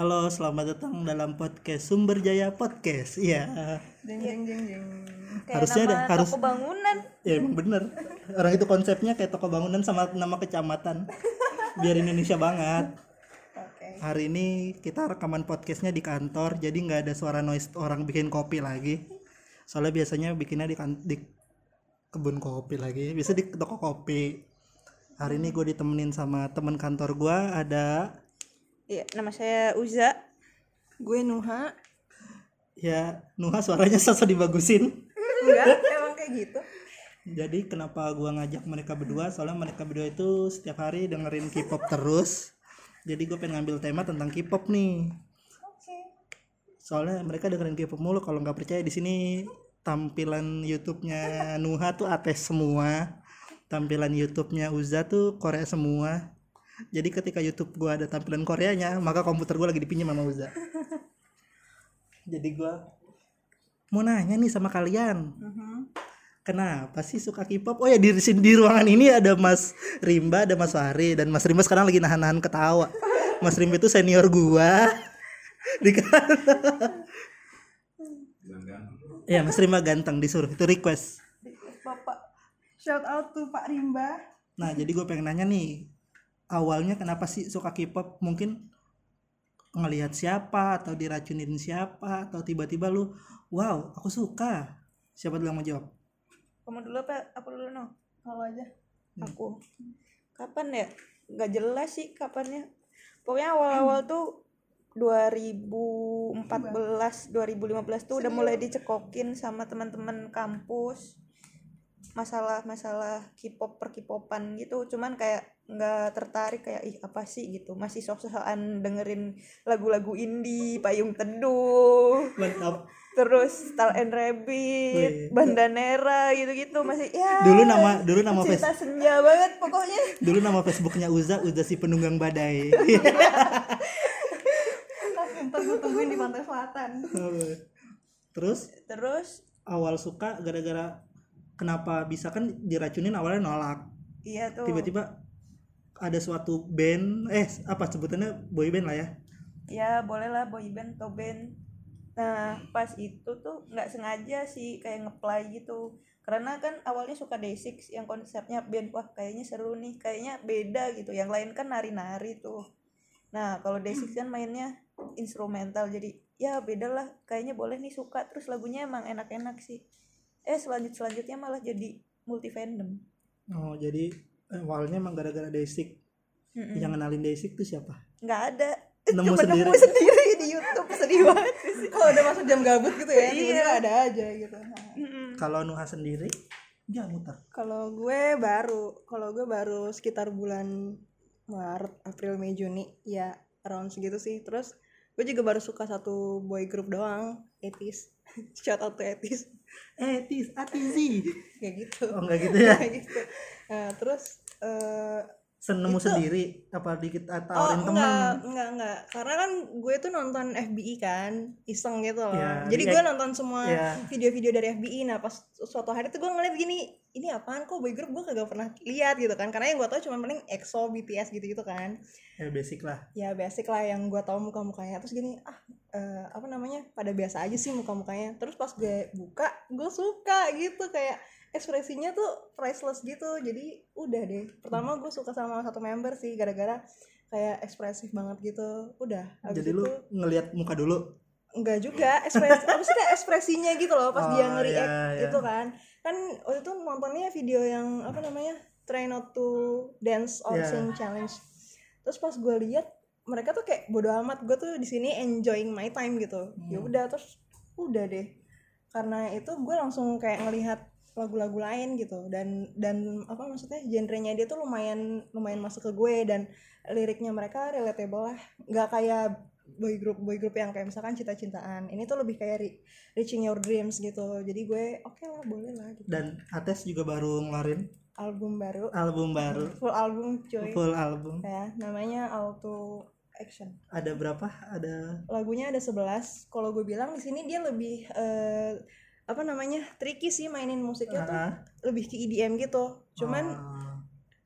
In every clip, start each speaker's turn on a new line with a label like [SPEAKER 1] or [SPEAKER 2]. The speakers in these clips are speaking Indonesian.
[SPEAKER 1] Halo, selamat datang dalam podcast Sumber Jaya Podcast. Iya.
[SPEAKER 2] Jeng jeng jeng jeng.
[SPEAKER 1] Harusnya ada- harus-
[SPEAKER 3] toko bangunan.
[SPEAKER 1] Ya emang bener. Orang itu konsepnya kayak toko bangunan sama nama kecamatan. Biar Indonesia banget.
[SPEAKER 2] Oke.
[SPEAKER 1] Hari ini kita rekaman podcastnya di kantor, jadi nggak ada suara noise orang bikin kopi lagi. Soalnya biasanya bikinnya di, kan- di kebun kopi lagi, bisa di toko kopi. Hari ini gue ditemenin sama temen kantor gue ada
[SPEAKER 3] Iya, nama saya Uza.
[SPEAKER 2] Gue Nuha.
[SPEAKER 1] ya Nuha suaranya sosok dibagusin.
[SPEAKER 2] Enggak, emang kayak gitu.
[SPEAKER 1] Jadi kenapa gua ngajak mereka berdua? Soalnya mereka berdua itu setiap hari dengerin K-pop terus. Jadi gue pengen ngambil tema tentang K-pop nih. Soalnya mereka dengerin K-pop mulu. Kalau nggak percaya di sini tampilan YouTube-nya Nuha tuh ates semua. Tampilan YouTube-nya Uza tuh Korea semua. Jadi ketika YouTube gua ada tampilan Koreanya, maka komputer gua lagi dipinjam sama Uza. Jadi gua mau nanya nih sama kalian. Kenapa sih suka K-pop? Oh ya di sini di ruangan ini ada Mas Rimba, ada Mas Fahri dan Mas Rimba sekarang lagi nahan-nahan ketawa. Mas Rimba itu senior gua. Di Iya, Mas Rimba ganteng disuruh itu request.
[SPEAKER 2] Bapak. Shout out to Pak Rimba.
[SPEAKER 1] Nah, jadi gue pengen nanya nih, awalnya kenapa sih suka K-pop? Mungkin ngelihat siapa atau diracunin siapa atau tiba-tiba lu, wow, aku suka. Siapa dulu yang mau jawab?
[SPEAKER 3] Kamu dulu apa? Aku dulu no.
[SPEAKER 2] Kalau aja.
[SPEAKER 3] Aku. Kapan ya? Gak jelas sih kapannya. Pokoknya awal-awal tuh 2014, 2015 tuh udah mulai dicekokin sama teman-teman kampus masalah-masalah K-pop per K-popan gitu cuman kayak nggak tertarik kayak ih apa sih? gitu. Masih sok-sokan dengerin lagu-lagu indie payung teduh
[SPEAKER 1] Mantap.
[SPEAKER 3] terus Star and Rabbit,
[SPEAKER 1] Wih.
[SPEAKER 3] Bandanera gitu-gitu. Masih ya
[SPEAKER 1] Dulu nama dulu nama face
[SPEAKER 3] cinta senja banget pokoknya.
[SPEAKER 1] Dulu nama Facebooknya Uza Uza si penunggang badai.
[SPEAKER 2] Tungguin di pantai selatan.
[SPEAKER 1] terus?
[SPEAKER 3] Terus?
[SPEAKER 1] Awal suka gara-gara kenapa bisa? Kan diracunin awalnya nolak.
[SPEAKER 3] Iya tuh.
[SPEAKER 1] Tiba-tiba ada suatu band eh apa sebutannya? Boy band lah ya?
[SPEAKER 3] Ya boleh lah boy band atau band. Nah pas itu tuh nggak sengaja sih kayak ngeplay gitu. Karena kan awalnya suka Day6 yang konsepnya band. Wah kayaknya seru nih kayaknya beda gitu. Yang lain kan nari-nari tuh. Nah kalau Day6 kan mainnya instrumental jadi ya beda lah kayaknya boleh nih suka terus lagunya emang enak-enak sih. Eh selanjut selanjutnya malah jadi multi fandom.
[SPEAKER 1] Oh jadi awalnya emang gara-gara Daisy yang kenalin Daisy itu siapa
[SPEAKER 3] nggak ada
[SPEAKER 1] Nemu
[SPEAKER 3] Cuma
[SPEAKER 1] sendiri.
[SPEAKER 3] nemu sendiri di YouTube sedih banget sih
[SPEAKER 2] Kalau udah masuk jam gabut gitu ya, tiba-tiba
[SPEAKER 3] Iya.
[SPEAKER 2] ada aja gitu. Nah,
[SPEAKER 1] kalau Nuha sendiri dia muter
[SPEAKER 2] Kalau gue baru, kalau gue baru sekitar bulan Maret, April, Mei, Juni, ya around segitu sih. Terus gue juga baru suka satu boy group doang, Etis. Shout out to Etis.
[SPEAKER 1] Eh tis atizi
[SPEAKER 2] Kayak gitu.
[SPEAKER 1] oh enggak gitu ya
[SPEAKER 2] Kayak gitu. Nah, terus eh
[SPEAKER 1] senemu
[SPEAKER 2] Itu-
[SPEAKER 1] sendiri apa dikit
[SPEAKER 2] Oh
[SPEAKER 1] tawarin temen
[SPEAKER 2] enggak, enggak, enggak. Karena kan gue tuh nonton FBI kan, iseng gitu loh.
[SPEAKER 1] Ya,
[SPEAKER 2] Jadi gue nonton semua
[SPEAKER 1] ya.
[SPEAKER 2] video-video dari FBI. Nah pas suatu hari tuh gue ngeliat gini, ini apaan kok boy group gue kagak pernah lihat gitu kan. Karena yang gue tau cuma paling EXO, BTS gitu-gitu kan.
[SPEAKER 1] ya basic lah
[SPEAKER 2] Ya basic lah yang gue tau muka-mukanya. Terus gini, ah eh, apa namanya, pada biasa aja sih muka-mukanya. Terus pas gue buka, gue suka gitu kayak ekspresinya tuh priceless gitu. Jadi udah deh. Pertama gue suka sama satu member sih gara-gara kayak ekspresif banget gitu. Udah Abis
[SPEAKER 1] jadi
[SPEAKER 2] itu
[SPEAKER 1] lu ngelihat muka dulu?
[SPEAKER 2] Enggak juga ekspres kayak ekspresinya gitu loh pas dia
[SPEAKER 1] Oh,
[SPEAKER 2] nge-react
[SPEAKER 1] iya, iya.
[SPEAKER 2] itu kan. Kan waktu itu nontonnya video yang apa namanya try not to dance or
[SPEAKER 1] Iya.
[SPEAKER 2] sing challenge. Terus pas gue lihat mereka tuh kayak bodo amat gue tuh di sini enjoying my time gitu. Ya
[SPEAKER 1] Hmm.
[SPEAKER 2] udah terus udah deh. Karena itu gue langsung kayak ngelihat lagu-lagu lain gitu. Dan dan apa maksudnya genrenya dia tuh lumayan lumayan masuk ke gue dan liriknya mereka relatable lah. Nggak kayak boy group boy group yang kayak misalkan cinta-cintaan. Ini tuh lebih kayak re- reaching your dreams gitu. Jadi gue oke lah boleh lah gitu.
[SPEAKER 1] Dan Ates juga baru ngeluarin
[SPEAKER 2] album baru.
[SPEAKER 1] Album baru.
[SPEAKER 2] Full album cuy.
[SPEAKER 1] Full album.
[SPEAKER 2] Ya namanya auto action.
[SPEAKER 1] Ada berapa? Ada
[SPEAKER 2] lagunya ada 11 kalau gue bilang di sini dia lebih eh, apa namanya tricky sih mainin musiknya tuh
[SPEAKER 1] Ah,
[SPEAKER 2] lebih ke EDM gitu. Cuman
[SPEAKER 1] ah.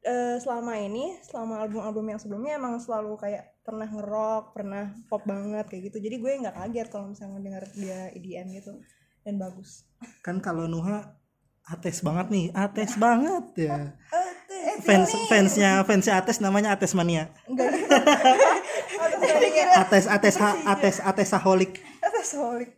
[SPEAKER 2] eh, selama ini selama album-album yang sebelumnya emang selalu kayak pernah ngerok pernah pop banget kayak gitu. Jadi gue nggak kaget kalau misalnya denger dia EDM gitu. Dan bagus.
[SPEAKER 1] Kan kalau Nuha ates banget nih ates banget ya.
[SPEAKER 3] Eh,
[SPEAKER 1] fans fansnya fansnya ates namanya ates mania.
[SPEAKER 2] Enggak.
[SPEAKER 1] Ates ates ha- ates ates saholik
[SPEAKER 2] atas solid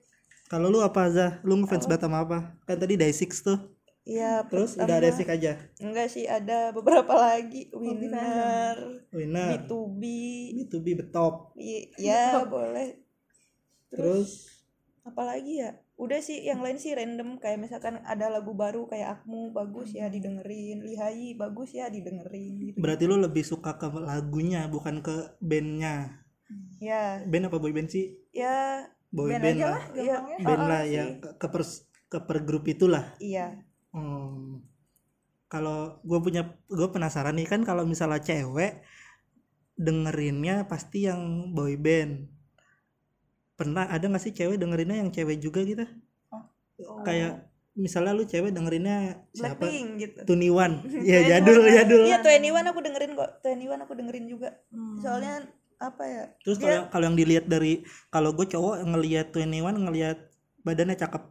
[SPEAKER 1] kalau lu apa Zah lu ngefans banget sama apa kan tadi Day Six tuh
[SPEAKER 3] Iya,
[SPEAKER 1] terus
[SPEAKER 3] pertama-
[SPEAKER 1] udah Day Six aja
[SPEAKER 3] Enggak sih, ada beberapa lagi. Winner,
[SPEAKER 1] winner
[SPEAKER 3] B2B.
[SPEAKER 1] B2B betop
[SPEAKER 3] I- Ya, boleh.
[SPEAKER 1] terus
[SPEAKER 3] Apalagi ya? Udah sih, yang lain sih random. Kayak misalkan ada lagu baru kayak Akmu, bagus ya didengerin. Lihai, bagus ya didengerin. Gitu.
[SPEAKER 1] berarti lu lebih suka ke lagunya bukan ke bandnya
[SPEAKER 3] Ya,
[SPEAKER 1] band apa boy band sih
[SPEAKER 3] ya
[SPEAKER 1] boy
[SPEAKER 2] Band
[SPEAKER 1] band,
[SPEAKER 2] aja
[SPEAKER 1] lah
[SPEAKER 2] lah gampangnya.
[SPEAKER 1] band
[SPEAKER 3] Ah,
[SPEAKER 1] lah
[SPEAKER 3] ah,
[SPEAKER 1] ya
[SPEAKER 3] sih.
[SPEAKER 1] ke, per ke per grup itulah
[SPEAKER 3] iya.
[SPEAKER 1] Hmm. Kalau gue punya, gue penasaran nih kan kalau misalnya cewek dengerinnya pasti yang boy band. Pernah ada nggak sih cewek dengerinnya yang cewek juga gitu? Kayak misalnya lu cewek dengerinnya siapa?
[SPEAKER 3] Blackpink gitu.
[SPEAKER 1] Tuniwan. ya jadul jadul.
[SPEAKER 3] Iya, Twenty One aku dengerin kok. Twenty One aku dengerin juga.
[SPEAKER 2] Hmm.
[SPEAKER 3] Soalnya apa ya?
[SPEAKER 1] Terus
[SPEAKER 3] dia-
[SPEAKER 1] kalau yang dilihat dari kalau gue cowok ngelihat Tuniwan ngelihat badannya cakep.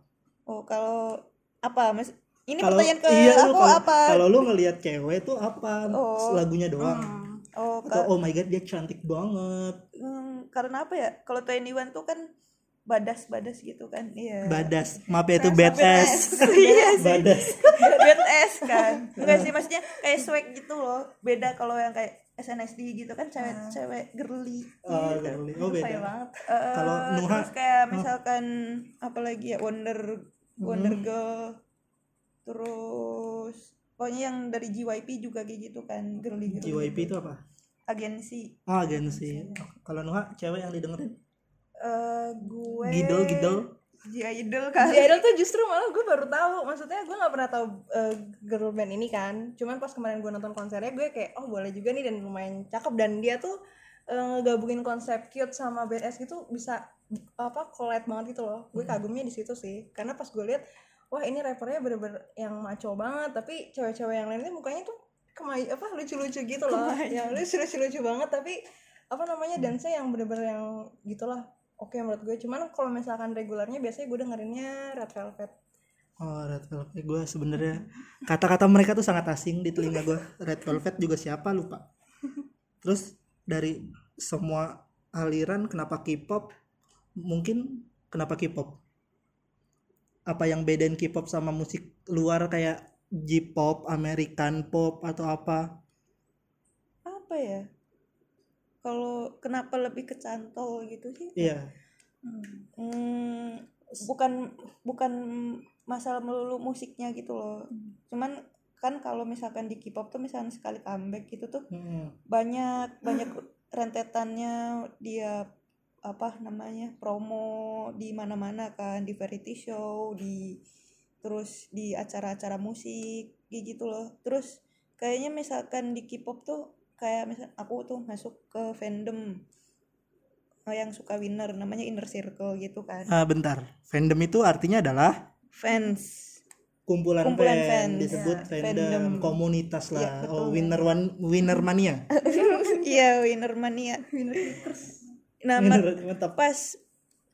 [SPEAKER 3] Oh, kalau apa? Mas ini
[SPEAKER 1] Kalau
[SPEAKER 3] pertanyaan ke
[SPEAKER 1] iya
[SPEAKER 3] aku
[SPEAKER 1] kalau
[SPEAKER 3] apa?
[SPEAKER 1] kalau lu ngelihat cewek tuh apa?
[SPEAKER 3] Oh.
[SPEAKER 1] Lagunya doang.
[SPEAKER 2] Hmm.
[SPEAKER 3] Oh,
[SPEAKER 1] Atau oh my god dia cantik banget.
[SPEAKER 3] hmm, karena apa ya? Kalau Twenty One tuh kan badas-badas gitu kan. Iya.
[SPEAKER 1] Badas. Maaf ya itu badass.
[SPEAKER 3] Iya sih.
[SPEAKER 1] Badas.
[SPEAKER 3] BTS kan. Enggak sih maksudnya kayak swag gitu loh. Beda kalau yang kayak SNSD gitu kan cewek-cewek girly.
[SPEAKER 1] Oh,
[SPEAKER 3] gitu.
[SPEAKER 1] girly. Oh,
[SPEAKER 2] Saya
[SPEAKER 1] beda.
[SPEAKER 2] banget
[SPEAKER 3] Eh,
[SPEAKER 1] Kalau Nuha-
[SPEAKER 3] terus kayak misalkan apalagi ya Wonder Wonder
[SPEAKER 1] Hmm.
[SPEAKER 3] Girl terus pokoknya yang dari JYP juga kayak gitu kan girly girly
[SPEAKER 1] JYP
[SPEAKER 3] gitu.
[SPEAKER 1] itu apa?
[SPEAKER 3] agensi
[SPEAKER 1] Oh, agensi. Kalau Nuha cewek yang didengerin?
[SPEAKER 3] eh gue
[SPEAKER 1] Gidol, gidol.
[SPEAKER 3] G-Idol kan
[SPEAKER 2] G Idol tuh justru malah gue baru tahu. Maksudnya gue nggak pernah tahu eh, girl band ini kan. Cuman pas kemarin gue nonton konsernya gue kayak oh boleh juga nih dan lumayan cakep. Dan dia tuh eh, ngegabungin konsep cute sama BTS gitu bisa apa collab banget gitu loh. Gue kagumnya di situ sih. Karena pas gue lihat wah ini rappernya bener-bener yang maco banget. Tapi cewek-cewek yang lainnya mukanya tuh kemai apa lucu-lucu gitu loh. Yang lucu-lucu banget. Tapi apa namanya dance yang bener-bener yang gitulah oke menurut gue cuman kalau misalkan regulernya biasanya gue dengerinnya Red Velvet
[SPEAKER 1] Oh, Red Velvet. Gue sebenarnya kata-kata mereka tuh sangat asing di telinga gue. Red Velvet juga siapa lupa. Terus dari semua aliran kenapa K-pop? Mungkin kenapa K-pop? Apa yang bedain K-pop sama musik luar kayak J-pop, American pop atau apa?
[SPEAKER 3] apa ya kalau kenapa lebih kecantol gitu sih
[SPEAKER 1] Iya.
[SPEAKER 3] Hmm, bukan bukan masalah melulu musiknya gitu loh cuman kan kalau misalkan di K-pop tuh misalnya sekali comeback gitu tuh
[SPEAKER 1] Hmm.
[SPEAKER 3] banyak banyak rentetannya dia apa namanya promo di mana-mana kan di variety show di terus di acara-acara musik gitu loh terus kayaknya misalkan di K-pop tuh kayak misal aku tuh masuk ke fandom eh, yang suka winner namanya inner circle gitu kan
[SPEAKER 1] Ah, bentar. Fandom itu artinya adalah
[SPEAKER 3] fans
[SPEAKER 1] kumpulan,
[SPEAKER 3] Kumpulan
[SPEAKER 1] fans,
[SPEAKER 3] fans.
[SPEAKER 1] disebut
[SPEAKER 3] Ya,
[SPEAKER 1] fandom,
[SPEAKER 3] fandom.
[SPEAKER 1] komunitas lah.
[SPEAKER 3] betul.
[SPEAKER 1] oh, winner one, winner mania.
[SPEAKER 3] iya winner mania nah mer-
[SPEAKER 1] Winner, mantap.
[SPEAKER 3] pas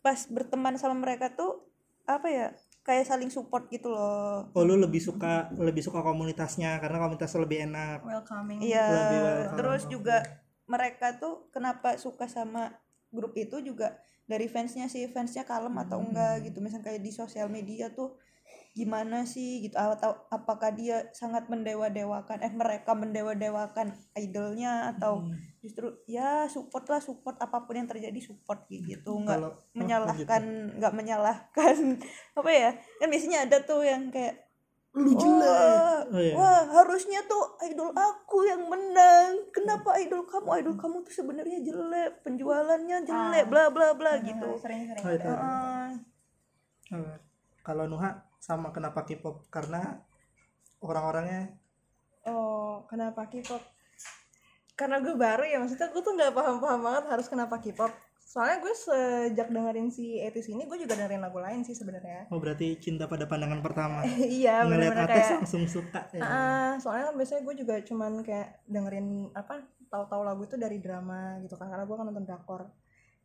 [SPEAKER 3] pas berteman sama mereka tuh apa ya kayak saling support gitu loh.
[SPEAKER 1] Oh lu lebih suka lebih suka komunitasnya karena komunitasnya lebih enak.
[SPEAKER 2] welcoming.
[SPEAKER 3] Iya terus juga mereka tuh kenapa suka sama grup itu juga dari fansnya sih fansnya kalem atau enggak gitu. Misalnya kayak di sosial media tuh gimana sih gitu? Atau apakah dia sangat mendewa-dewakan? Eh mereka mendewa-dewakan idolnya atau
[SPEAKER 1] Hmm.
[SPEAKER 3] justru ya support lah support apa pun yang terjadi support kayak gitu. Nggak
[SPEAKER 1] Kalau-
[SPEAKER 3] menyalahkan nggak menyalahkan. Apa ya? Kan biasanya ada tuh yang kayak
[SPEAKER 1] Lu
[SPEAKER 3] wah,
[SPEAKER 1] Oh, iya.
[SPEAKER 3] wah harusnya tuh idol aku yang menang. Kenapa idol kamu? Idol kamu tuh sebenarnya jelek penjualannya jelek bla bla bla gitu.
[SPEAKER 2] sering-sering
[SPEAKER 1] Oh, itu.
[SPEAKER 3] Heeh.
[SPEAKER 1] Eh, Kalau Nuha sama kenapa K-pop karena orang-orangnya
[SPEAKER 2] Oh, kenapa K-pop? Karena gue baru ya, maksudnya gue tuh nggak paham-paham banget harus kenapa K-pop. soalnya gue sejak dengerin si Etis ini gue juga dengerin lagu lain sih sebenarnya
[SPEAKER 1] Oh berarti cinta pada pandangan pertama.
[SPEAKER 2] iya
[SPEAKER 1] atas
[SPEAKER 2] kayak
[SPEAKER 1] langsung suka. Ya.
[SPEAKER 2] Ah, soalnya kan biasanya gue juga cuman kayak dengerin apa tahu-tahu lagu itu dari drama gitu kan karena gue kan nonton drakor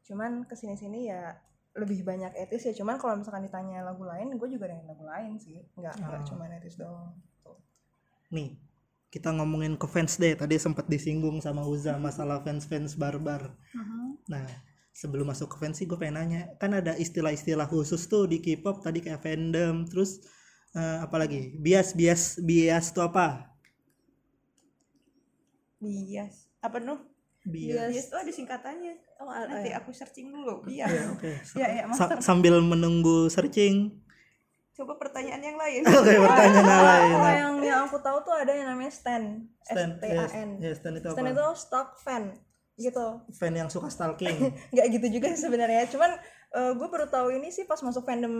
[SPEAKER 2] cuman ke sini-sini ya lebih banyak etis ya cuman kalau misalkan ditanya lagu lain gue juga dengerin lagu lain sih nggak nggak
[SPEAKER 1] Ah.
[SPEAKER 2] cuman etis doang gitu.
[SPEAKER 1] Nih kita ngomongin ke fans deh. Tadi sempat disinggung sama Uza masalah fans-fans barbar. Nah sebelum masuk ke fans sih gue pengen nanya kan ada istilah-istilah khusus tuh di K-pop tadi kayak fandom terus eh, apa lagi bias bias bias tuh apa
[SPEAKER 3] bias apa nuh
[SPEAKER 1] bias
[SPEAKER 3] bias tuh ada singkatannya.
[SPEAKER 2] Oh,
[SPEAKER 3] nanti
[SPEAKER 2] ah,
[SPEAKER 3] aku searching dulu. Bias
[SPEAKER 1] Ya, oke.
[SPEAKER 3] Ya ya
[SPEAKER 1] Sa-
[SPEAKER 3] master
[SPEAKER 1] sambil menunggu searching.
[SPEAKER 3] Coba pertanyaan yang lain.
[SPEAKER 1] Oke pertanyaan lain.
[SPEAKER 2] Kalau yang yang aku tahu tuh ada yang namanya stan.
[SPEAKER 1] Stand
[SPEAKER 2] S T A N.
[SPEAKER 1] ya stand itu
[SPEAKER 2] stan
[SPEAKER 1] apa?
[SPEAKER 2] itu stock fan gitu.
[SPEAKER 1] Fan yang suka stalking.
[SPEAKER 2] Nggak gitu juga sih sebenarnya. Cuman gue baru tahu ini sih pas masuk fandom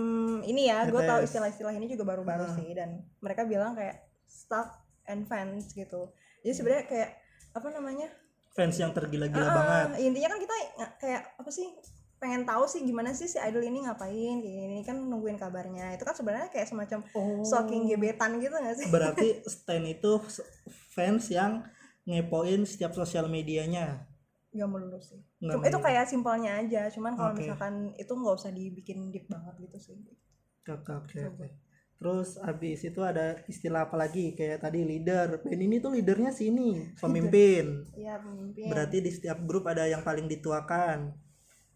[SPEAKER 2] ini ya. Gue tahu istilah-istilah ini juga baru-baru
[SPEAKER 1] Ah.
[SPEAKER 2] sih. Dan mereka bilang kayak stock and fans gitu. Jadi sebenarnya kayak apa namanya
[SPEAKER 1] fans yang tergila-gila
[SPEAKER 2] Ah,
[SPEAKER 1] banget.
[SPEAKER 2] intinya kan kita kayak apa sih pengen tahu sih gimana sih si idol ini ngapain kayak gini kan nungguin kabarnya. Itu kan sebenarnya kayak semacam
[SPEAKER 1] Oh.
[SPEAKER 2] stalking gebetan gitu gak sih?
[SPEAKER 1] Berarti stan itu fans yang ngepoin setiap sosial medianya?
[SPEAKER 2] Nggak melulu sih.
[SPEAKER 1] Nggak
[SPEAKER 2] Cuma itu kayak simpelnya aja cuman kalau
[SPEAKER 1] Oke.
[SPEAKER 2] misalkan itu nggak usah dibikin deep banget gitu sih.
[SPEAKER 1] Oke oke oke terus abis itu ada istilah apa lagi? Kayak tadi leader. Band ini tuh leadernya sini pemimpin.
[SPEAKER 2] Iya pemimpin.
[SPEAKER 1] Berarti di setiap grup ada yang paling dituakan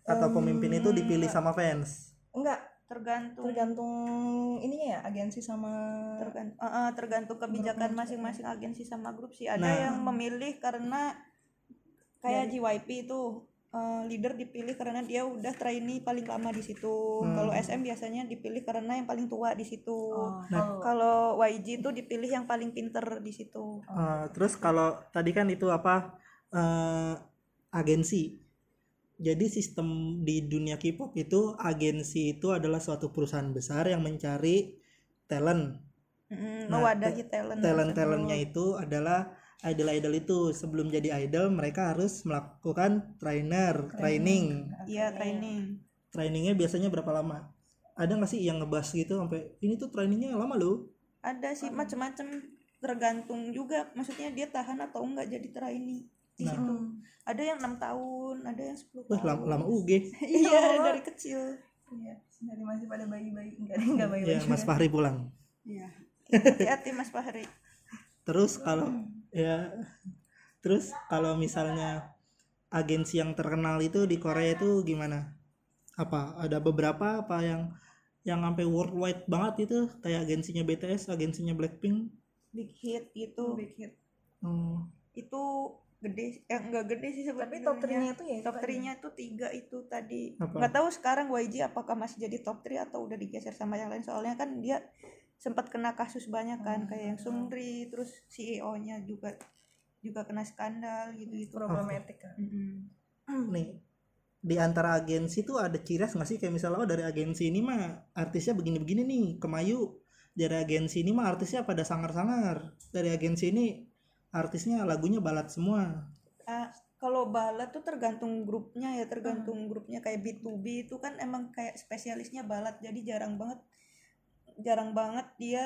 [SPEAKER 1] atau pemimpin itu dipilih sama fans?
[SPEAKER 2] Enggak
[SPEAKER 3] tergantung.
[SPEAKER 2] Tergantung ininya ya agensi sama
[SPEAKER 3] tergantung. Tergantung kebijakan masing-masing agensi sama grup sih. Ada
[SPEAKER 1] Nah.
[SPEAKER 3] yang memilih karena kayak JYP itu eh, leader dipilih karena dia udah trainee paling lama di situ
[SPEAKER 1] Hmm.
[SPEAKER 3] kalau SM biasanya dipilih karena yang paling tua di situ
[SPEAKER 2] Oh,
[SPEAKER 1] Nah.
[SPEAKER 3] kalau YG itu dipilih yang paling pinter di situ
[SPEAKER 1] Eh, terus kalau tadi kan itu apa eh, agensi. Jadi sistem di dunia K-pop itu agensi itu adalah suatu perusahaan besar yang mencari talent.
[SPEAKER 3] Mm,
[SPEAKER 1] Nah,
[SPEAKER 3] mewadahi talent
[SPEAKER 1] Talent talentnya itu adalah idol-idol itu. Sebelum jadi idol mereka harus melakukan trainer, training.
[SPEAKER 3] iya training.
[SPEAKER 1] Trainingnya biasanya berapa lama? Ada nggak sih yang ngebahas gitu sampai ini tuh trainingnya lama loh.
[SPEAKER 3] ada sih macam-macam tergantung juga maksudnya dia tahan atau enggak jadi trainee. Di
[SPEAKER 1] Nah.
[SPEAKER 3] situ. Ada yang enam tahun ada yang 10
[SPEAKER 1] Wah
[SPEAKER 3] tahun.
[SPEAKER 1] lama, lama UG.
[SPEAKER 3] iya dari kecil.
[SPEAKER 2] Iya dari masih pada bayi-bayi. Enggak enggak bayi-bayi
[SPEAKER 1] Ya Mas Fahri pulang.
[SPEAKER 3] iya. Hati-hati Mas Fahri.
[SPEAKER 1] Terus kalau ya terus kalau misalnya agensi yang terkenal itu di Korea itu gimana? Apa ada beberapa apa yang yang sampai worldwide banget itu kayak agensinya BTS, agensinya Blackpink?
[SPEAKER 3] big hit gitu
[SPEAKER 2] big hit
[SPEAKER 1] Hmm,
[SPEAKER 3] itu gede eh enggak gede sih
[SPEAKER 2] tapi
[SPEAKER 3] sebenarnya
[SPEAKER 2] top 3 nya itu ya itu
[SPEAKER 3] top
[SPEAKER 2] tadi.
[SPEAKER 3] 3-nya tuh tiga itu tadi
[SPEAKER 1] Apa?
[SPEAKER 3] nggak tahu sekarang YG apakah masih jadi top 3 atau udah digeser sama yang lain soalnya kan dia sempat kena kasus banyak kan kayak yang Sungri terus CEO-nya juga juga kena skandal gitu gitu
[SPEAKER 2] problematik kan
[SPEAKER 1] nih di antara agensi tuh ada ciri khas nggak sih? Kayak misalnya oh dari agensi ini mah artisnya begini-begini nih Kemayu. Dari agensi ini mah artisnya pada sangar-sangar. Dari agensi ini artisnya lagunya balat semua.
[SPEAKER 3] Ah, kalau balad tuh tergantung grupnya ya tergantung grupnya. Kayak B2B itu kan emang kayak spesialisnya balad jadi jarang banget jarang banget dia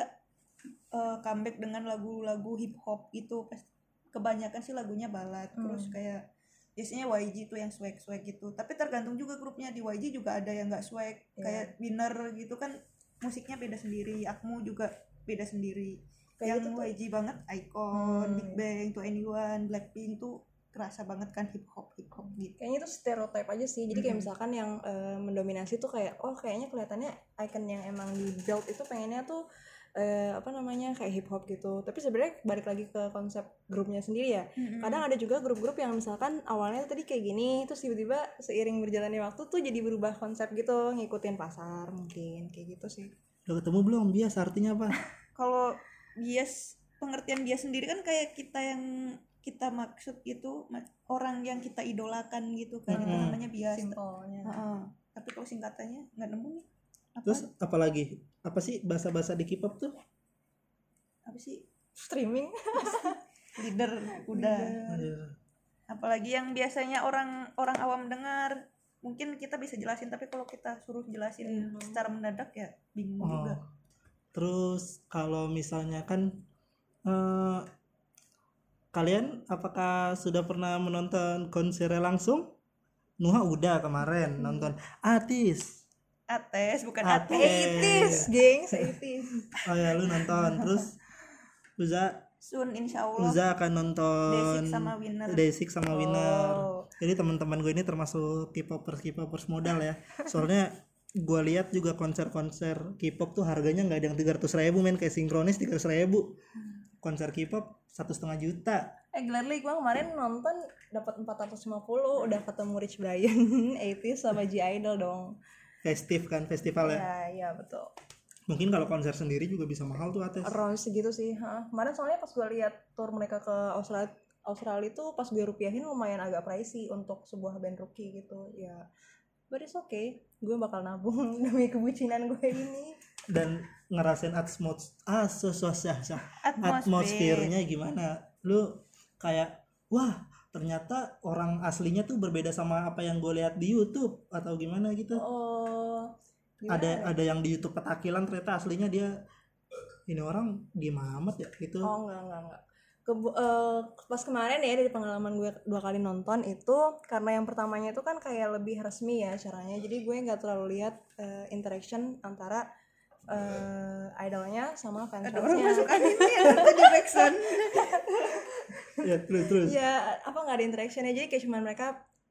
[SPEAKER 3] eh, comeback dengan lagu-lagu hip hop Pas- kebanyakan sih lagunya balad terus kayak biasanya YG tuh yang swag swag gitu. Tapi tergantung juga grupnya. Di YG juga ada yang nggak swag. Kayak winner gitu kan musiknya beda sendiri. Akmu juga beda sendiri.
[SPEAKER 2] Kayak
[SPEAKER 3] yang
[SPEAKER 2] gitu tuh.
[SPEAKER 3] YG banget Icon,
[SPEAKER 2] Hmm.
[SPEAKER 3] Big Bang, To Anyone, Blackpink tuh kerasa banget kan hip hop hip hop gitu.
[SPEAKER 2] kayaknya itu stereotype aja sih. Jadi kayak misalkan yang eh, mendominasi tuh kayak oh kayaknya kelihatannya icon yang emang di build itu pengennya tuh eh, apa namanya kayak hip hop gitu. Tapi sebenarnya balik lagi ke konsep grupnya sendiri ya. Kadang ada juga grup-grup yang misalkan awalnya tadi kayak gini terus tiba-tiba seiring berjalannya waktu tuh jadi berubah konsep gitu ngikutin pasar mungkin kayak gitu sih.
[SPEAKER 1] Udah ketemu belum? Bias artinya apa?
[SPEAKER 3] Kalau bias pengertian bias sendiri kan kayak kita yang kita maksud ma- orang yang kita idolakan gitu kan itu
[SPEAKER 1] Mm-mm.
[SPEAKER 3] namanya bias.
[SPEAKER 2] simpelnya
[SPEAKER 3] Heeh. Tapi kalau singkatannya nggak nemu nih. Apa?
[SPEAKER 1] terus apalagi apa sih bahasa-bahasa di K-pop tuh
[SPEAKER 3] apa sih?
[SPEAKER 2] streaming
[SPEAKER 3] Leader udah.
[SPEAKER 1] Aduh.
[SPEAKER 3] Apalagi yang biasanya orang orang awam dengar mungkin kita bisa jelasin tapi kalau kita suruh jelasin
[SPEAKER 2] Iya.
[SPEAKER 3] secara mendadak ya bingung
[SPEAKER 1] Oh.
[SPEAKER 3] juga
[SPEAKER 1] Terus kalau misalnya kan eh, kalian apakah sudah pernah menonton konser langsung? Nuha udah kemarin nonton Atis.
[SPEAKER 3] ates bukan
[SPEAKER 1] Ates.
[SPEAKER 3] ates
[SPEAKER 2] gengs, eighties.
[SPEAKER 1] Oh ya lu nonton. Terus Uza
[SPEAKER 3] Sun insya Allah
[SPEAKER 1] Uza akan nonton
[SPEAKER 3] Desik sama Winner
[SPEAKER 1] Desik sama Winner.
[SPEAKER 2] Oh.
[SPEAKER 1] Jadi teman-teman gue ini termasuk K-popers K-popers modal ya. Soalnya gue lihat juga konser-konser K-pop tuh harganya nggak ada yang 300 ribu men kayak sinkronis 300 ribu. Konser K-pop satu setengah juta.
[SPEAKER 2] Eh gladly gue kemarin nonton dapat 450 udah ketemu Rich Brian 80s sama G Idol dong.
[SPEAKER 1] Festif kan festival ya.
[SPEAKER 2] Ya, ya betul.
[SPEAKER 1] Mungkin kalau konser sendiri juga bisa mahal tuh ates.
[SPEAKER 2] Around segitu sih. Ha. Kemarin soalnya pas gue lihat tour mereka ke Australia Australia itu pas gue rupiahin lumayan agak pricey untuk sebuah band rookie gitu ya but it's okay gue bakal nabung demi kebucinan gue ini
[SPEAKER 1] Dan ngerasain atmos asosiasi
[SPEAKER 3] atmosfer
[SPEAKER 1] atmosfernya gimana? Lu kayak wah ternyata orang aslinya tuh berbeda sama apa yang gue lihat di YouTube atau gimana gitu.
[SPEAKER 2] oh gimana
[SPEAKER 1] ada ada yang di YouTube petakilan ternyata aslinya dia ini orang gimana amat ya gitu.
[SPEAKER 2] oh enggak enggak enggak Kebu- eh, pas kemarin ya dari pengalaman gue dua kali nonton itu karena yang pertamanya itu kan kayak lebih resmi ya caranya jadi gue nggak terlalu lihat eh, interaction antara eh, idolnya sama fans
[SPEAKER 3] ada orang masuk nih ada di backsound
[SPEAKER 1] ya terus terus.
[SPEAKER 2] ya apa nggak ada interactionnya. Jadi kayak cuman mereka